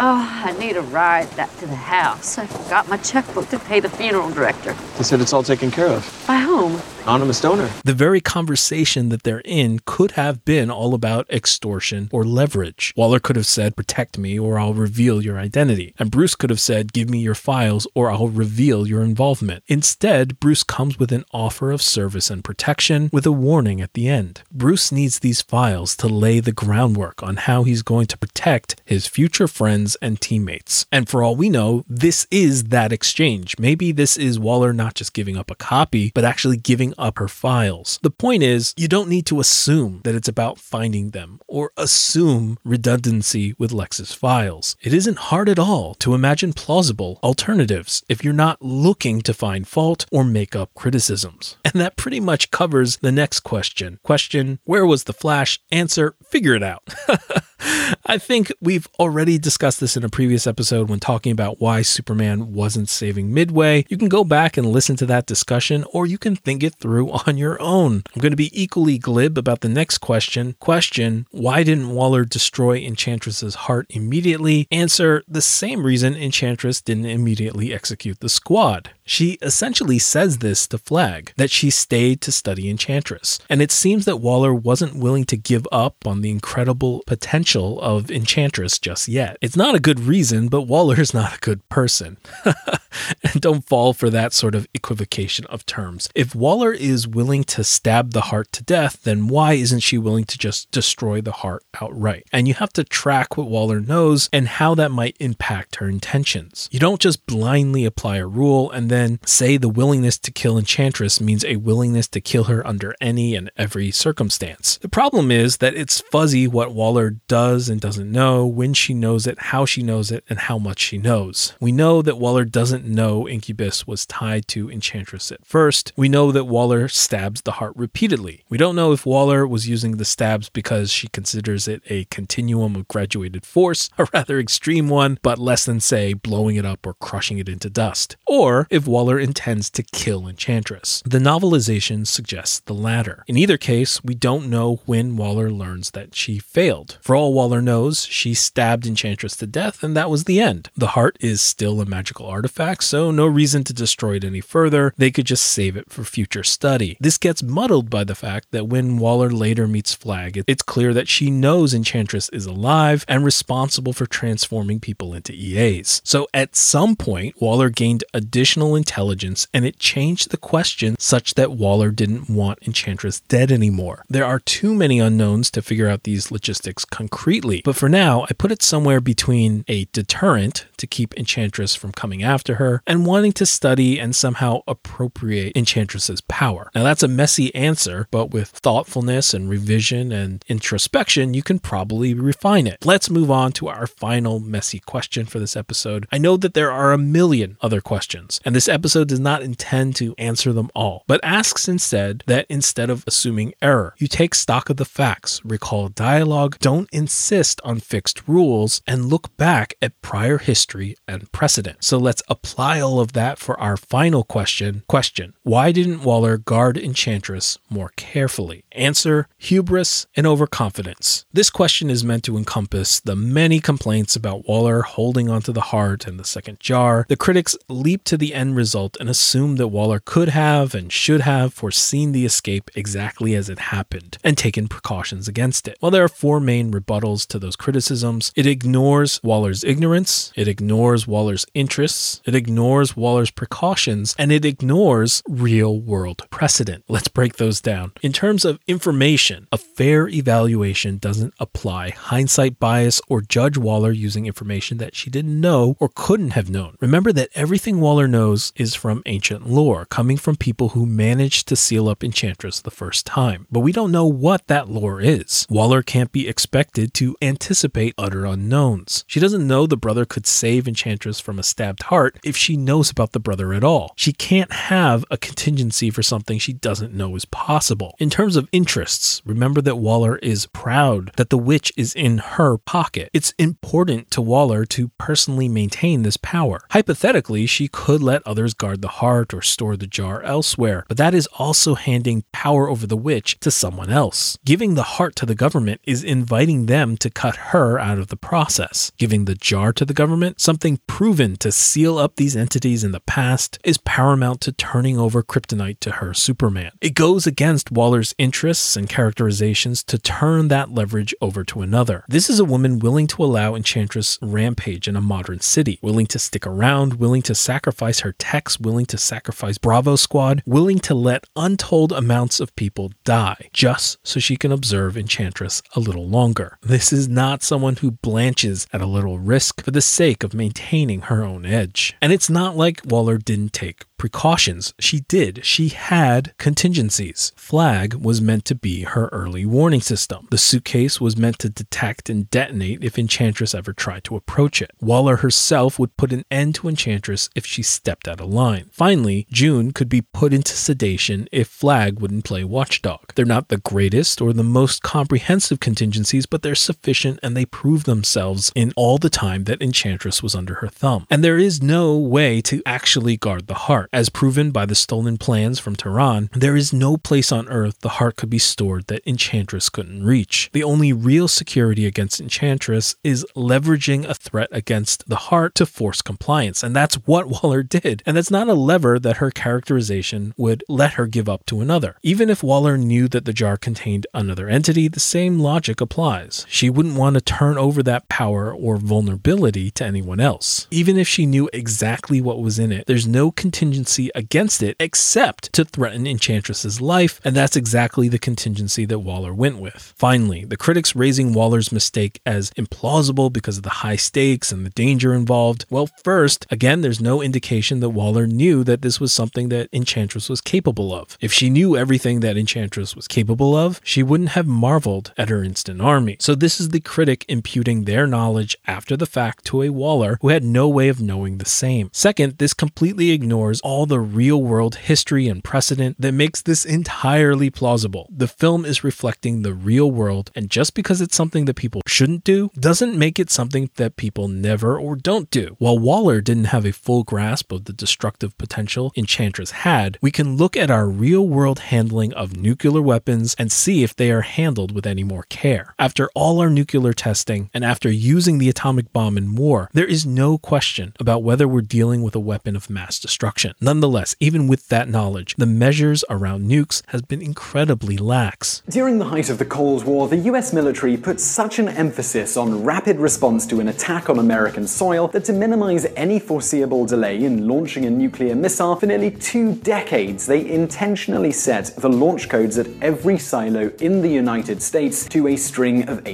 [SPEAKER 45] Oh, I need a ride back to the house. I forgot my checkbook to pay the funeral director.
[SPEAKER 46] They said it's all taken care of.
[SPEAKER 45] By whom?
[SPEAKER 46] Anonymous donor.
[SPEAKER 1] The very conversation that they're in could have been all about extortion or leverage. Waller could have said, Protect me or I'll reveal your identity. And Bruce could have said, Give me your files or I'll reveal your involvement. Instead, Bruce comes with an offer of service and protection with a warning at the end. Bruce needs these files to lay the groundwork on how he's going to protect his future friends and teammates. And for all we know, this is that exchange. Maybe this is Waller not just giving up a copy, but actually giving up her files. The point is, you don't need to assume that it's about finding them or assume redundancy with Lex's files. It isn't hard at all to imagine plausible alternatives if you're not looking to find fault or make up criticisms. And that pretty much covers the next question. Question Where was the Flash? Answer Figure it out. [LAUGHS] I think we've already discussed this in a previous episode when talking about why Superman wasn't saving Midway. You can go back and listen to that discussion, or you can think it through [LAUGHS] on your own. I'm going to be equally glib about the next question. Question Why didn't Waller destroy Enchantress's heart immediately? Answer The same reason Enchantress didn't immediately execute the squad. She essentially says this to Flag that she stayed to study Enchantress. And it seems that Waller wasn't willing to give up on the incredible potential of Enchantress just yet. It's not a good reason, but Waller's not a good person. [LAUGHS] and don't fall for that sort of equivocation of terms. If Waller is willing to stab the heart to death, then why isn't she willing to just destroy the heart outright? And you have to track what Waller knows and how that might impact her intentions. You don't just blindly apply a rule and then say the willingness to kill Enchantress means a willingness to kill her under any and every circumstance. The problem is that it's fuzzy what Waller does and doesn't know, when she knows it, how she knows it, and how much she knows. We know that Waller doesn't know Incubus was tied to Enchantress at first. We know that Waller stabs the heart repeatedly. We don't know if Waller was using the stabs because she considers it a continuum of graduated force, [LAUGHS] a rather extreme one, but less than, say, blowing it up or crushing it into dust. Or if Waller intends to kill Enchantress. The novelization suggests the latter. In either case, we don't know when Waller learns that she failed. For all Waller knows she stabbed Enchantress to death, and that was the end. The heart is still a magical artifact, so no reason to destroy it any further. They could just save it for future study. This gets muddled by the fact that when Waller later meets Flag, it's clear that she knows Enchantress is alive and responsible for transforming people into EAs. So at some point, Waller gained additional intelligence and it changed the question such that Waller didn't want Enchantress dead anymore. There are too many unknowns to figure out these logistics concretely, but for now, I put it somewhere between a deterrent to keep Enchantress from coming after her and wanting to study and somehow appropriate Enchantress's power. Now, that's a messy answer, but with thoughtfulness and revision and introspection, you can probably refine it. Let's move on to our final messy question for this episode. I know that there are a million other questions, and this episode does not intend to answer them all, but asks instead that instead of assuming error, you take stock of the facts, recall dialogue, don't insist on fixed rules, and look back at prior history and precedent. So let's apply all of that for our final question. Question Why didn't Waller guard Enchantress more carefully? Answer Hubris and overconfidence. This question is meant to encompass the many complaints about Waller holding onto the heart and the second jar. The critics leap to the end result and assume that Waller could have and should have foreseen the escape exactly as it happened and taken precautions against it. While there are four main rebuttals to those criticisms, it ignores Waller's ignorance, it ignores Waller's interests, it ignores Waller's precautions, and it ignores real world precedent. Let's break those down. In terms of information, a fair evaluation doesn't apply hindsight bias or judge Waller using information that she didn't know or couldn't have known. Remember that everything Waller knows is from ancient lore, coming from people who managed to seal up Enchantress the first time. But we don't know what that lore is. Waller can't be expected to anticipate utter unknowns. She doesn't know the brother could save Enchantress from a stabbed heart if she knows about the brother at all. She can't have a contingency for something she doesn't know is possible. In terms of interests, remember that Waller is proud that the witch is in her pocket. It's important to Waller to personally maintain this power. Hypothetically, she could let others guard the heart or store the jar elsewhere, but that is also handing power over the witch to someone else. Giving the heart to the government is inviting them to cut her out of the process. Giving the jar to the government, something proven to seal up these entities in the past, is paramount to turning over kryptonite to her Superman. It goes against Waller's interests and characterizations to turn that leverage over to another. This is a woman willing to allow Enchantress rampage in a modern city, willing to stick around, willing to sacrifice her techs, willing to sacrifice Bravo Squad, willing to let untold amounts of people die just so she can observe Enchantress a little longer. This is not someone who blanches at a little risk for the sake of maintaining her own edge. And it's not like Waller didn't take precautions. She did. She had contingencies. Flag was meant to be her early warning system. The suitcase was meant to detect and detonate if Enchantress ever tried to approach it. Waller herself would put an end to Enchantress if she stepped out of line. Finally, June could be put into sedation if Flag wouldn't play watchdog. They're not the greatest or the most comprehensive contingencies, but they're sufficient and they prove themselves in all the time that Enchantress was under her thumb. And there is no way to actually guard the heart. As proven by the stolen plans from Tehran, there is no place on Earth the heart could be stored that Enchantress couldn't reach. The only real security against Enchantress is leveraging a threat against the heart to force compliance, and that's what [LAUGHS] Waller did. And that's not a lever that her characterization would let her give up to another. Even if Waller knew that the jar contained another entity, the same logic applies. She wouldn't want to turn over that power or vulnerability to anyone else. Even if she knew exactly what was in it, there's no contingency against it except to threaten Enchantress's life, and that's exactly the contingency that Waller went with. Finally, the critics raising Waller's mistake as implausible because of the high stakes and the danger involved. Well, first, again, there's no indication that Waller knew that this was something that Enchantress was capable of. If she knew everything that Enchantress was capable of, she wouldn't have marveled at her instant army. So this is the critic imputing their knowledge after the fact to a Waller who had no way of knowing the same. Second, this completely ignores all the real world history and precedent that makes this entirely plausible. The film is reflecting the real world, and just because it's something that people shouldn't do doesn't make it something that people never or don't do. While Waller didn't have a full grasp of the destructive potential Enchantress had, we can look at our real world handling of nuclear weapons and see if they are handled with any more care. After all our nuclear testing and after using the atomic bomb in war, there is no question about whether we're dealing with a weapon of mass destruction. Nonetheless, even with that knowledge, the measures around nukes has been incredibly lax.
[SPEAKER 47] During the height of the Cold War, the US military put such an emphasis on rapid response to an attack on American soil that to minimize any foreseeable delay in launching a nuclear missile for nearly two decades, they intentionally set the launch codes at every silo in the United States to a string of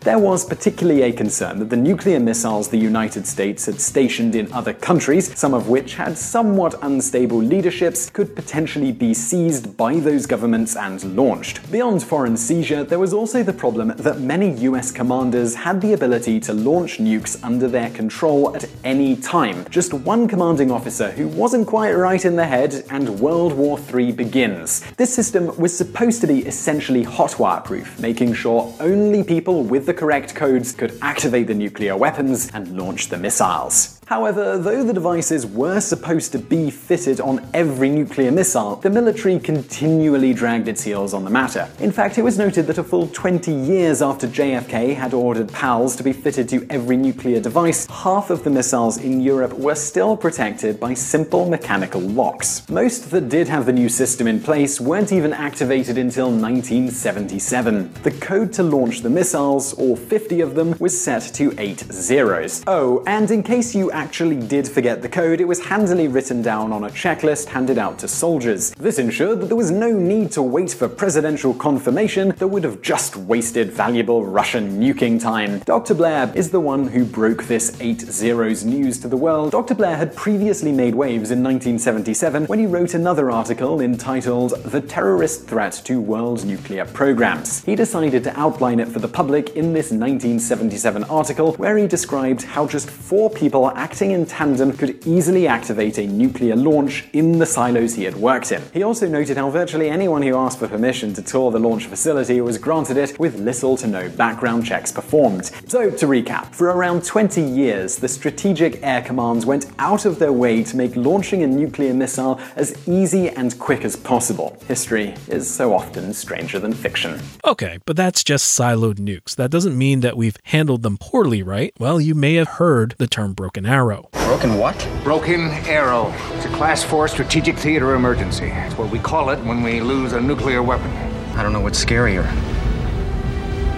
[SPEAKER 47] There was particularly a concern that the nuclear missiles the United States had stationed in other countries, some of which had somewhat unstable leaderships, could potentially be seized by those governments and launched. Beyond foreign seizure, there was also the problem that many US commanders had the ability to launch nukes under their control at any time. Just one commanding officer who wasn't quite right in the head, and World War III begins. This system was supposed to be essentially hotwire proof, making sure only people with the correct codes could activate the nuclear weapons and launch the missiles. However, though the devices were supposed to be fitted on every nuclear missile, the military continually dragged its heels on the matter. In fact, it was noted that a full 20 years after JFK had ordered PALs to be fitted to every nuclear device, half of the missiles in Europe were still protected by simple mechanical locks. Most that did have the new system in place weren't even activated until 1977. The code to launch the missiles, all 50 of them, was set to 8 zeros. Oh, and in case you actually did forget the code, it was handily written down on a checklist handed out to soldiers. This ensured that there was no need to wait for presidential confirmation that would have just wasted valuable Russian nuking time. Dr. Blair is the one who broke this 8 zeros news to the world. Dr. Blair had previously made waves in 1977 when he wrote another article entitled The Terrorist Threat to World Nuclear Programs. He decided to outline it for the public in this 1977 article where he described how just four people acting in tandem could easily activate a nuclear launch in the silos he had worked in. He also noted how virtually anyone who asked for permission to tour the launch facility was granted it with little to no background checks performed. So, to recap, for around 20 years, the Strategic Air Commands went out of their way to make launching a nuclear missile as easy and quick as possible. History is so often stranger than fiction.
[SPEAKER 1] Okay, but that's just siloed nukes. That doesn't mean that we've handled them poorly, right? Well, you may have heard the term broken arrow.
[SPEAKER 48] Broken what?
[SPEAKER 49] Broken Arrow. It's a Class 4 strategic theater emergency. It's what we call it when we lose a nuclear weapon.
[SPEAKER 48] I don't know what's scarier.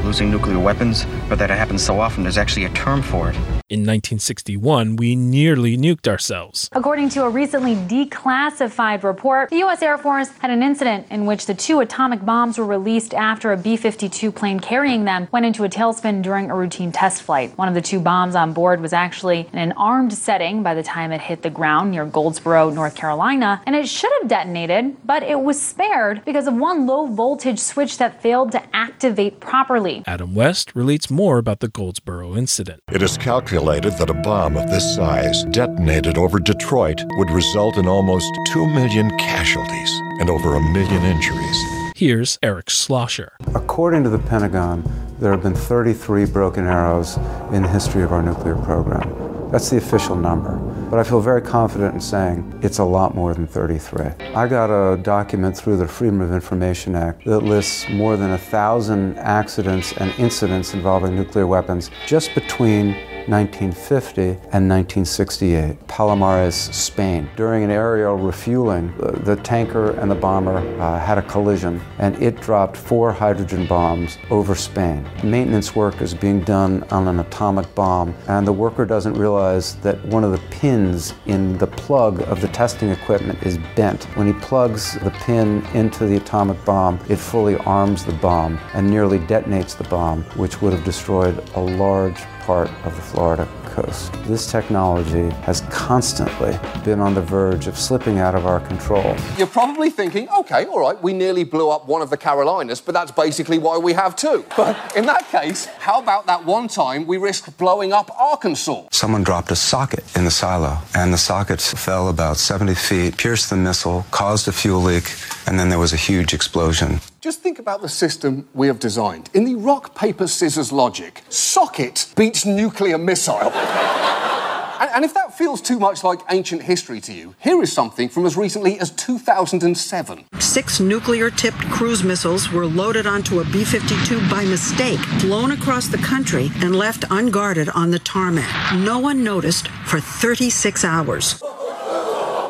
[SPEAKER 48] Losing nuclear weapons, but that it happens so often there's actually a term for it.
[SPEAKER 1] In 1961, we nearly nuked ourselves.
[SPEAKER 50] According to a recently declassified report, the U.S. Air Force had an incident in which the two atomic bombs were released after a B 52 plane carrying them went into a tailspin during a routine test flight. One of the two bombs on board was actually in an armed setting by the time it hit the ground near Goldsboro, North Carolina, and it should have detonated, but it was spared because of one low voltage switch that failed to activate properly.
[SPEAKER 1] Adam West relates more about the Goldsboro incident.
[SPEAKER 51] It is calculated that a bomb of this size detonated over Detroit would result in almost 2 million casualties and over a million injuries.
[SPEAKER 1] Here's Eric Schlosser.
[SPEAKER 52] According to the Pentagon, there have been 33 broken arrows in the history of our nuclear program. That's the official number. But I feel very confident in saying it's a lot more than 33. I got a document through the Freedom of Information Act that lists more than a thousand accidents and incidents involving nuclear weapons just between 1950 and 1968, Palomares, Spain. During an aerial refueling, the, the tanker and the bomber uh, had a collision and it dropped four hydrogen bombs over Spain. Maintenance work is being done on an atomic bomb and the worker doesn't realize that one of the pins in the plug of the testing equipment is bent. When he plugs the pin into the atomic bomb, it fully arms the bomb and nearly detonates the bomb, which would have destroyed a large part of the Florida coast. This technology has constantly been on the verge of slipping out of our control.
[SPEAKER 53] You're probably thinking, okay, all right, we nearly blew up one of the Carolinas, but that's basically why we have two. But in that case, how about that one time we risked blowing up Arkansas?
[SPEAKER 54] Someone dropped a socket in the silo, and the socket fell about 70 feet, pierced the missile, caused a fuel leak, and then there was a huge explosion.
[SPEAKER 53] Just think about the system we have designed. In the rock, paper, scissors logic, socket beats nuclear missile. [LAUGHS] And, and if that feels too much like ancient history to you, here is something from as recently as 2007.
[SPEAKER 55] Six nuclear tipped cruise missiles were loaded onto a B 52 by mistake, flown across the country, and left unguarded on the tarmac. No one noticed for 36 hours.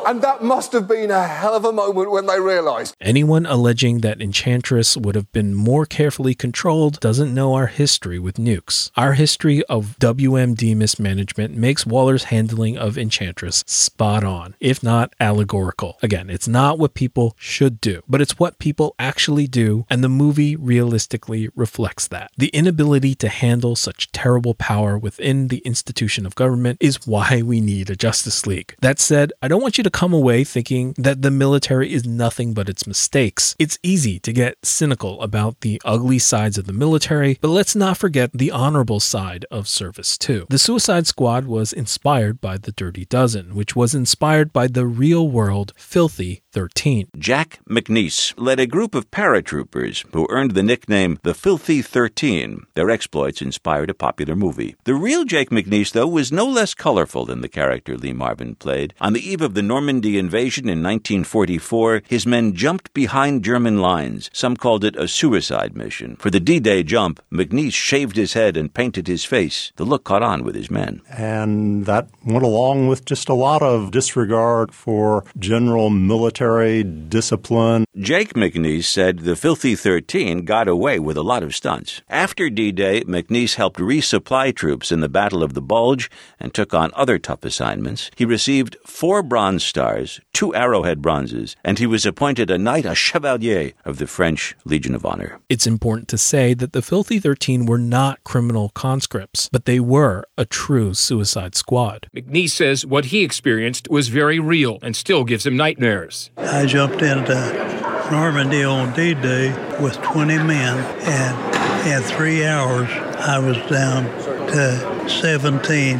[SPEAKER 53] And that must have been a hell of a moment when they realised.
[SPEAKER 1] Anyone alleging that Enchantress would have been more carefully controlled doesn't know our history with nukes. Our history of WMD mismanagement makes Waller's handling of Enchantress spot on, if not allegorical. Again, it's not what people should do, but it's what people actually do, and the movie realistically reflects that. The inability to handle such terrible power within the institution of government is why we need a Justice League. That said, I don't want you to come away thinking that the military is nothing but its mistakes. It's easy to get cynical about the ugly sides of the military, but let's not forget the honorable side of service too. The Suicide Squad was inspired by the Dirty Dozen, which was inspired by the real world Filthy 13.
[SPEAKER 56] Jack McNiece led a group of paratroopers who earned the nickname the Filthy 13. Their exploits inspired a popular movie. The real Jake McNiece, though, was no less colorful than the character Lee Marvin played. On the eve of the Normandy invasion in 1944, his men jumped behind German lines. Some called it a suicide mission. For the D Day jump, McNiece shaved his head and painted his face. The look caught on with his men.
[SPEAKER 57] And that went along with just a lot of disregard for general military discipline.
[SPEAKER 56] Jake McNiece said the Filthy 13 got away with a lot of stunts. After D Day, McNiece helped resupply troops in the Battle of the Bulge and took on other tough assignments. He received four Bronze Stars, two Arrowhead Bronzes, and he was appointed a Knight, a Chevalier of the French Legion of Honor.
[SPEAKER 1] It's important to say that the Filthy 13 were not criminal conscripts, but they were a true suicide squad.
[SPEAKER 58] McNiece says what he experienced was very real and still gives him nightmares.
[SPEAKER 59] I jumped into Normandy on D Day with 20 men, and in three hours, I was down to 17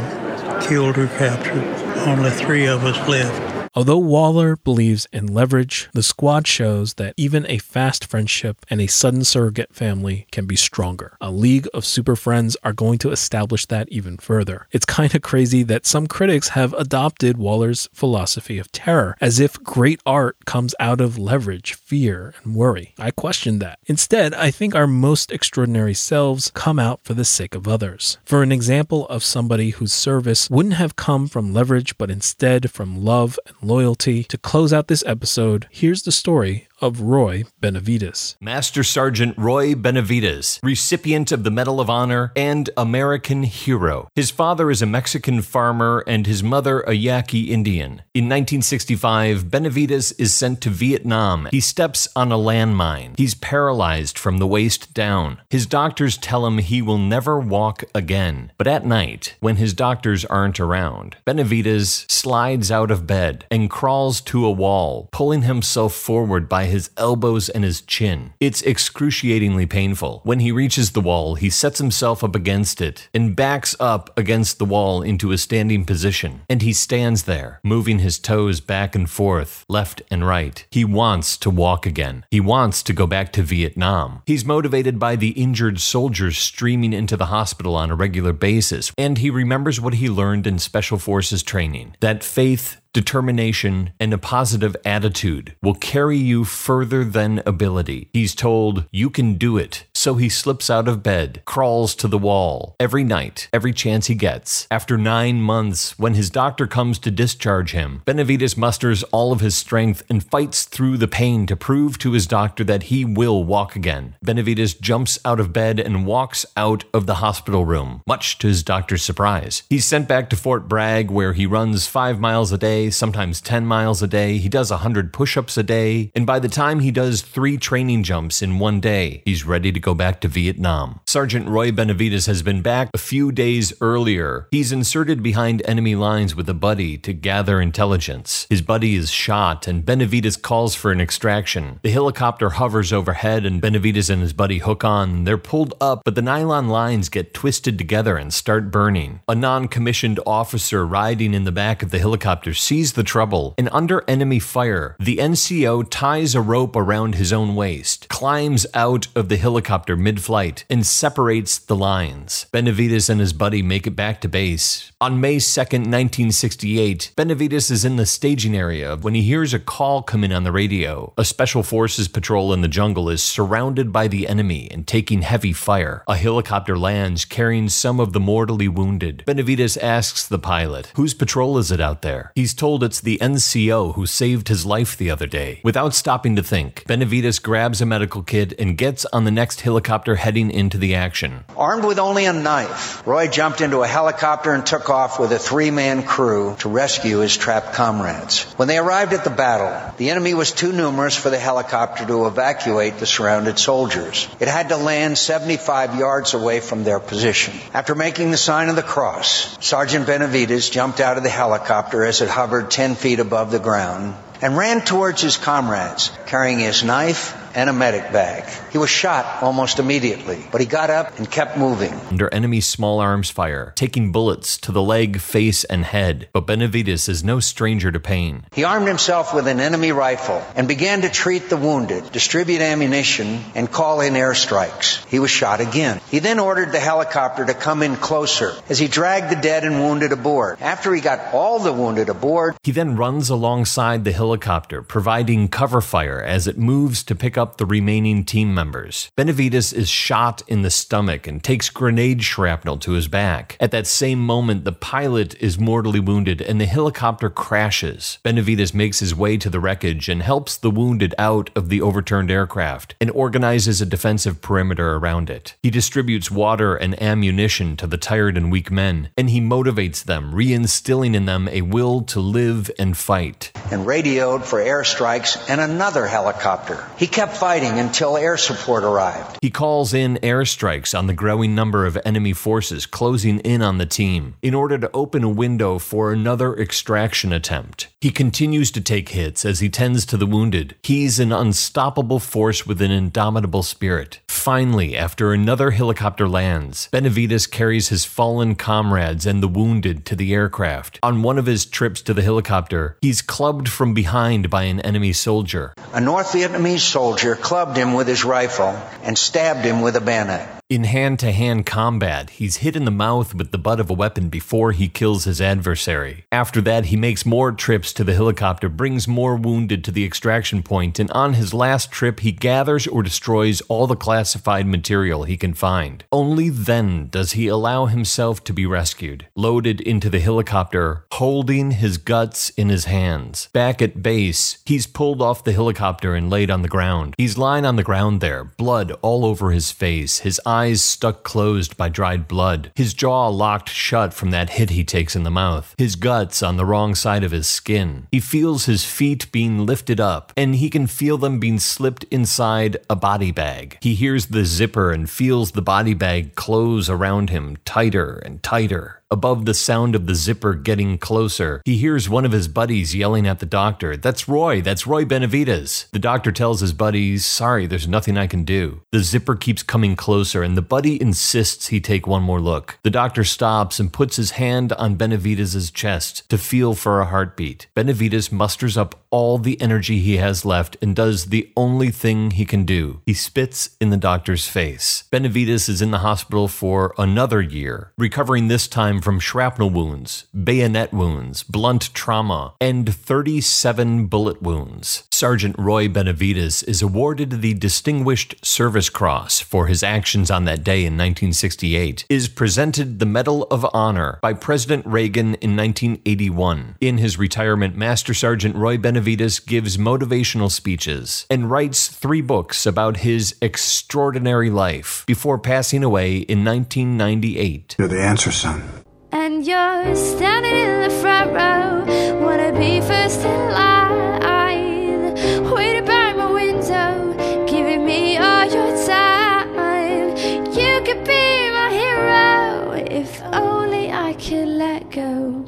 [SPEAKER 59] killed or captured. Only three of us left.
[SPEAKER 1] Although Waller believes in leverage, the squad shows that even a fast friendship and a sudden surrogate family can be stronger. A league of super friends are going to establish that even further. It's kind of crazy that some critics have adopted Waller's philosophy of terror, as if great art comes out of leverage, fear, and worry. I question that. Instead, I think our most extraordinary selves come out for the sake of others. For an example of somebody whose service wouldn't have come from leverage, but instead from love and loyalty. To close out this episode, here's the story of Roy Benavidez.
[SPEAKER 60] Master Sergeant Roy Benavidez, recipient of the Medal of Honor and American hero. His father is a Mexican farmer and his mother a Yaqui Indian. In 1965, Benavidez is sent to Vietnam. He steps on a landmine. He's paralyzed from the waist down. His doctors tell him he will never walk again. But at night, when his doctors aren't around, Benavidez slides out of bed and crawls to a wall, pulling himself forward by his elbows and his chin. It's excruciatingly painful. When he reaches the wall, he sets himself up against it and backs up against the wall into a standing position. And he stands there, moving his toes back and forth, left and right. He wants to walk again. He wants to go back to Vietnam. He's motivated by the injured soldiers streaming into the hospital on a regular basis, and he remembers what he learned in Special Forces training that faith determination, and a positive attitude will carry you further than ability. He's told, You can do it. So he slips out of bed, crawls to the wall every night, every chance he gets. After nine months, when his doctor comes to discharge him, Benavidez musters all of his strength and fights through the pain to prove to his doctor that he will walk again. Benavidez jumps out of bed and walks out of the hospital room, much to his doctor's surprise. He's sent back to Fort Bragg, where he runs five miles a day sometimes 10 miles a day. He does 100 push ups a day. And by the time he does three training jumps in one day, he's ready to go back to Vietnam. Sergeant Roy Benavidez has been back a few days earlier. He's inserted behind enemy lines with a buddy to gather intelligence. His buddy is shot, and Benavidez calls for an extraction. The helicopter hovers overhead, and Benavidez and his buddy hook on. They're pulled up, but the nylon lines get twisted together and start burning. A non commissioned officer riding in the back of the helicopter sees the trouble, and under enemy fire, the NCO ties a rope around his own waist, climbs out of the helicopter mid flight, and separates the lines. Benavidez and his buddy make it back to base. On May 2nd, 1968, Benavidez is in the staging area when he hears a call come in on the radio. A special forces patrol in the jungle is surrounded by the enemy and taking heavy fire. A helicopter lands carrying some of the mortally wounded. Benavidez asks the pilot, Whose patrol is it out there? He's told it's the NCO who saved his life the other day. Without stopping to think, Benavidez grabs a medical kit and gets on the next helicopter heading into the action.
[SPEAKER 61] Armed with only a knife, Roy jumped into a helicopter and took off with a three man crew to rescue his trapped comrades. When they arrived at the battle, the enemy was too numerous for the helicopter to evacuate the surrounded soldiers. It had to land 75 yards away from their position. After making the sign of the cross, Sergeant Benavidez jumped out of the helicopter as it hovered 10 feet above the ground and ran towards his comrades, carrying his knife and a medic bag. He was shot almost immediately, but he got up and kept moving.
[SPEAKER 60] Under enemy small arms fire, taking bullets to the leg, face, and head. But Benavidez is no stranger to pain.
[SPEAKER 61] He armed himself with an enemy rifle and began to treat the wounded, distribute ammunition, and call in airstrikes. He was shot again. He then ordered the helicopter to come in closer as he dragged the dead and wounded aboard. After he got all the wounded aboard,
[SPEAKER 60] he then runs alongside the helicopter, providing cover fire as it moves to pick up the remaining team members. Benavidez is shot in the stomach and takes grenade shrapnel to his back. At that same moment, the pilot is mortally wounded and the helicopter crashes. Benavidez makes his way to the wreckage and helps the wounded out of the overturned aircraft and organizes a defensive perimeter around it. He distributes water and ammunition to the tired and weak men, and he motivates them, reinstilling in them a will to live and fight.
[SPEAKER 61] And radioed for airstrikes and another helicopter. He kept fighting until air support arrived.
[SPEAKER 60] He calls in airstrikes on the growing number of enemy forces closing in on the team in order to open a window for another extraction attempt. He continues to take hits as he tends to the wounded. He's an unstoppable force with an indomitable spirit. Finally, after another helicopter lands, Benavidez carries his fallen comrades and the wounded to the aircraft. On one of his trips to the helicopter, he's clubbed from behind by an enemy soldier.
[SPEAKER 61] A North Vietnamese soldier clubbed him with his rifle and stabbed him with a bayonet.
[SPEAKER 60] In hand to hand combat, he's hit in the mouth with the butt of a weapon before he kills his adversary. After that, he makes more trips to the helicopter, brings more wounded to the extraction point, and on his last trip, he gathers or destroys all the classified material he can find. Only then does he allow himself to be rescued, loaded into the helicopter, holding his guts in his hands. Back at base, he's pulled off the helicopter and laid on the ground. He's lying on the ground there, blood all over his face, his eyes eyes stuck closed by dried blood, his jaw locked shut from that hit he takes in the mouth, his guts on the wrong side of his skin. He feels his feet being lifted up, and he can feel them being slipped inside a body bag. He hears the zipper and feels the body bag close around him tighter and tighter. Above the sound of the zipper getting closer, he hears one of his buddies yelling at the doctor, That's Roy, that's Roy Benavidez. The doctor tells his buddies, Sorry, there's nothing I can do. The zipper keeps coming closer, and the buddy insists he take one more look. The doctor stops and puts his hand on Benavidez' chest to feel for a heartbeat. Benavidez musters up all the energy he has left and does the only thing he can do. He spits in the doctor's face. Benavidez is in the hospital for another year, recovering this time from shrapnel wounds, bayonet wounds, blunt trauma, and 37 bullet wounds. Sergeant Roy Benavidez is awarded the Distinguished Service Cross for his actions on that day in 1968, is presented the Medal of Honor by President Reagan in 1981. In his retirement, Master Sergeant Roy Benavidez gives motivational speeches and writes three books about his extraordinary life before passing away in 1998.
[SPEAKER 44] You're the answer, son.
[SPEAKER 62] And you're standing in the front row, wanna be first in line, waiting by my window, giving me all your time. You could be my hero if only I could let go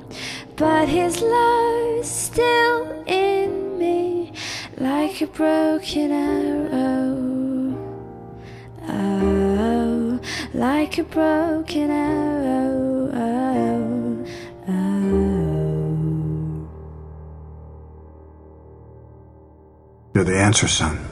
[SPEAKER 62] but his love's still in me like a broken arrow. Oh, like a broken arrow. Oh, oh. oh.
[SPEAKER 28] You're the answer, son.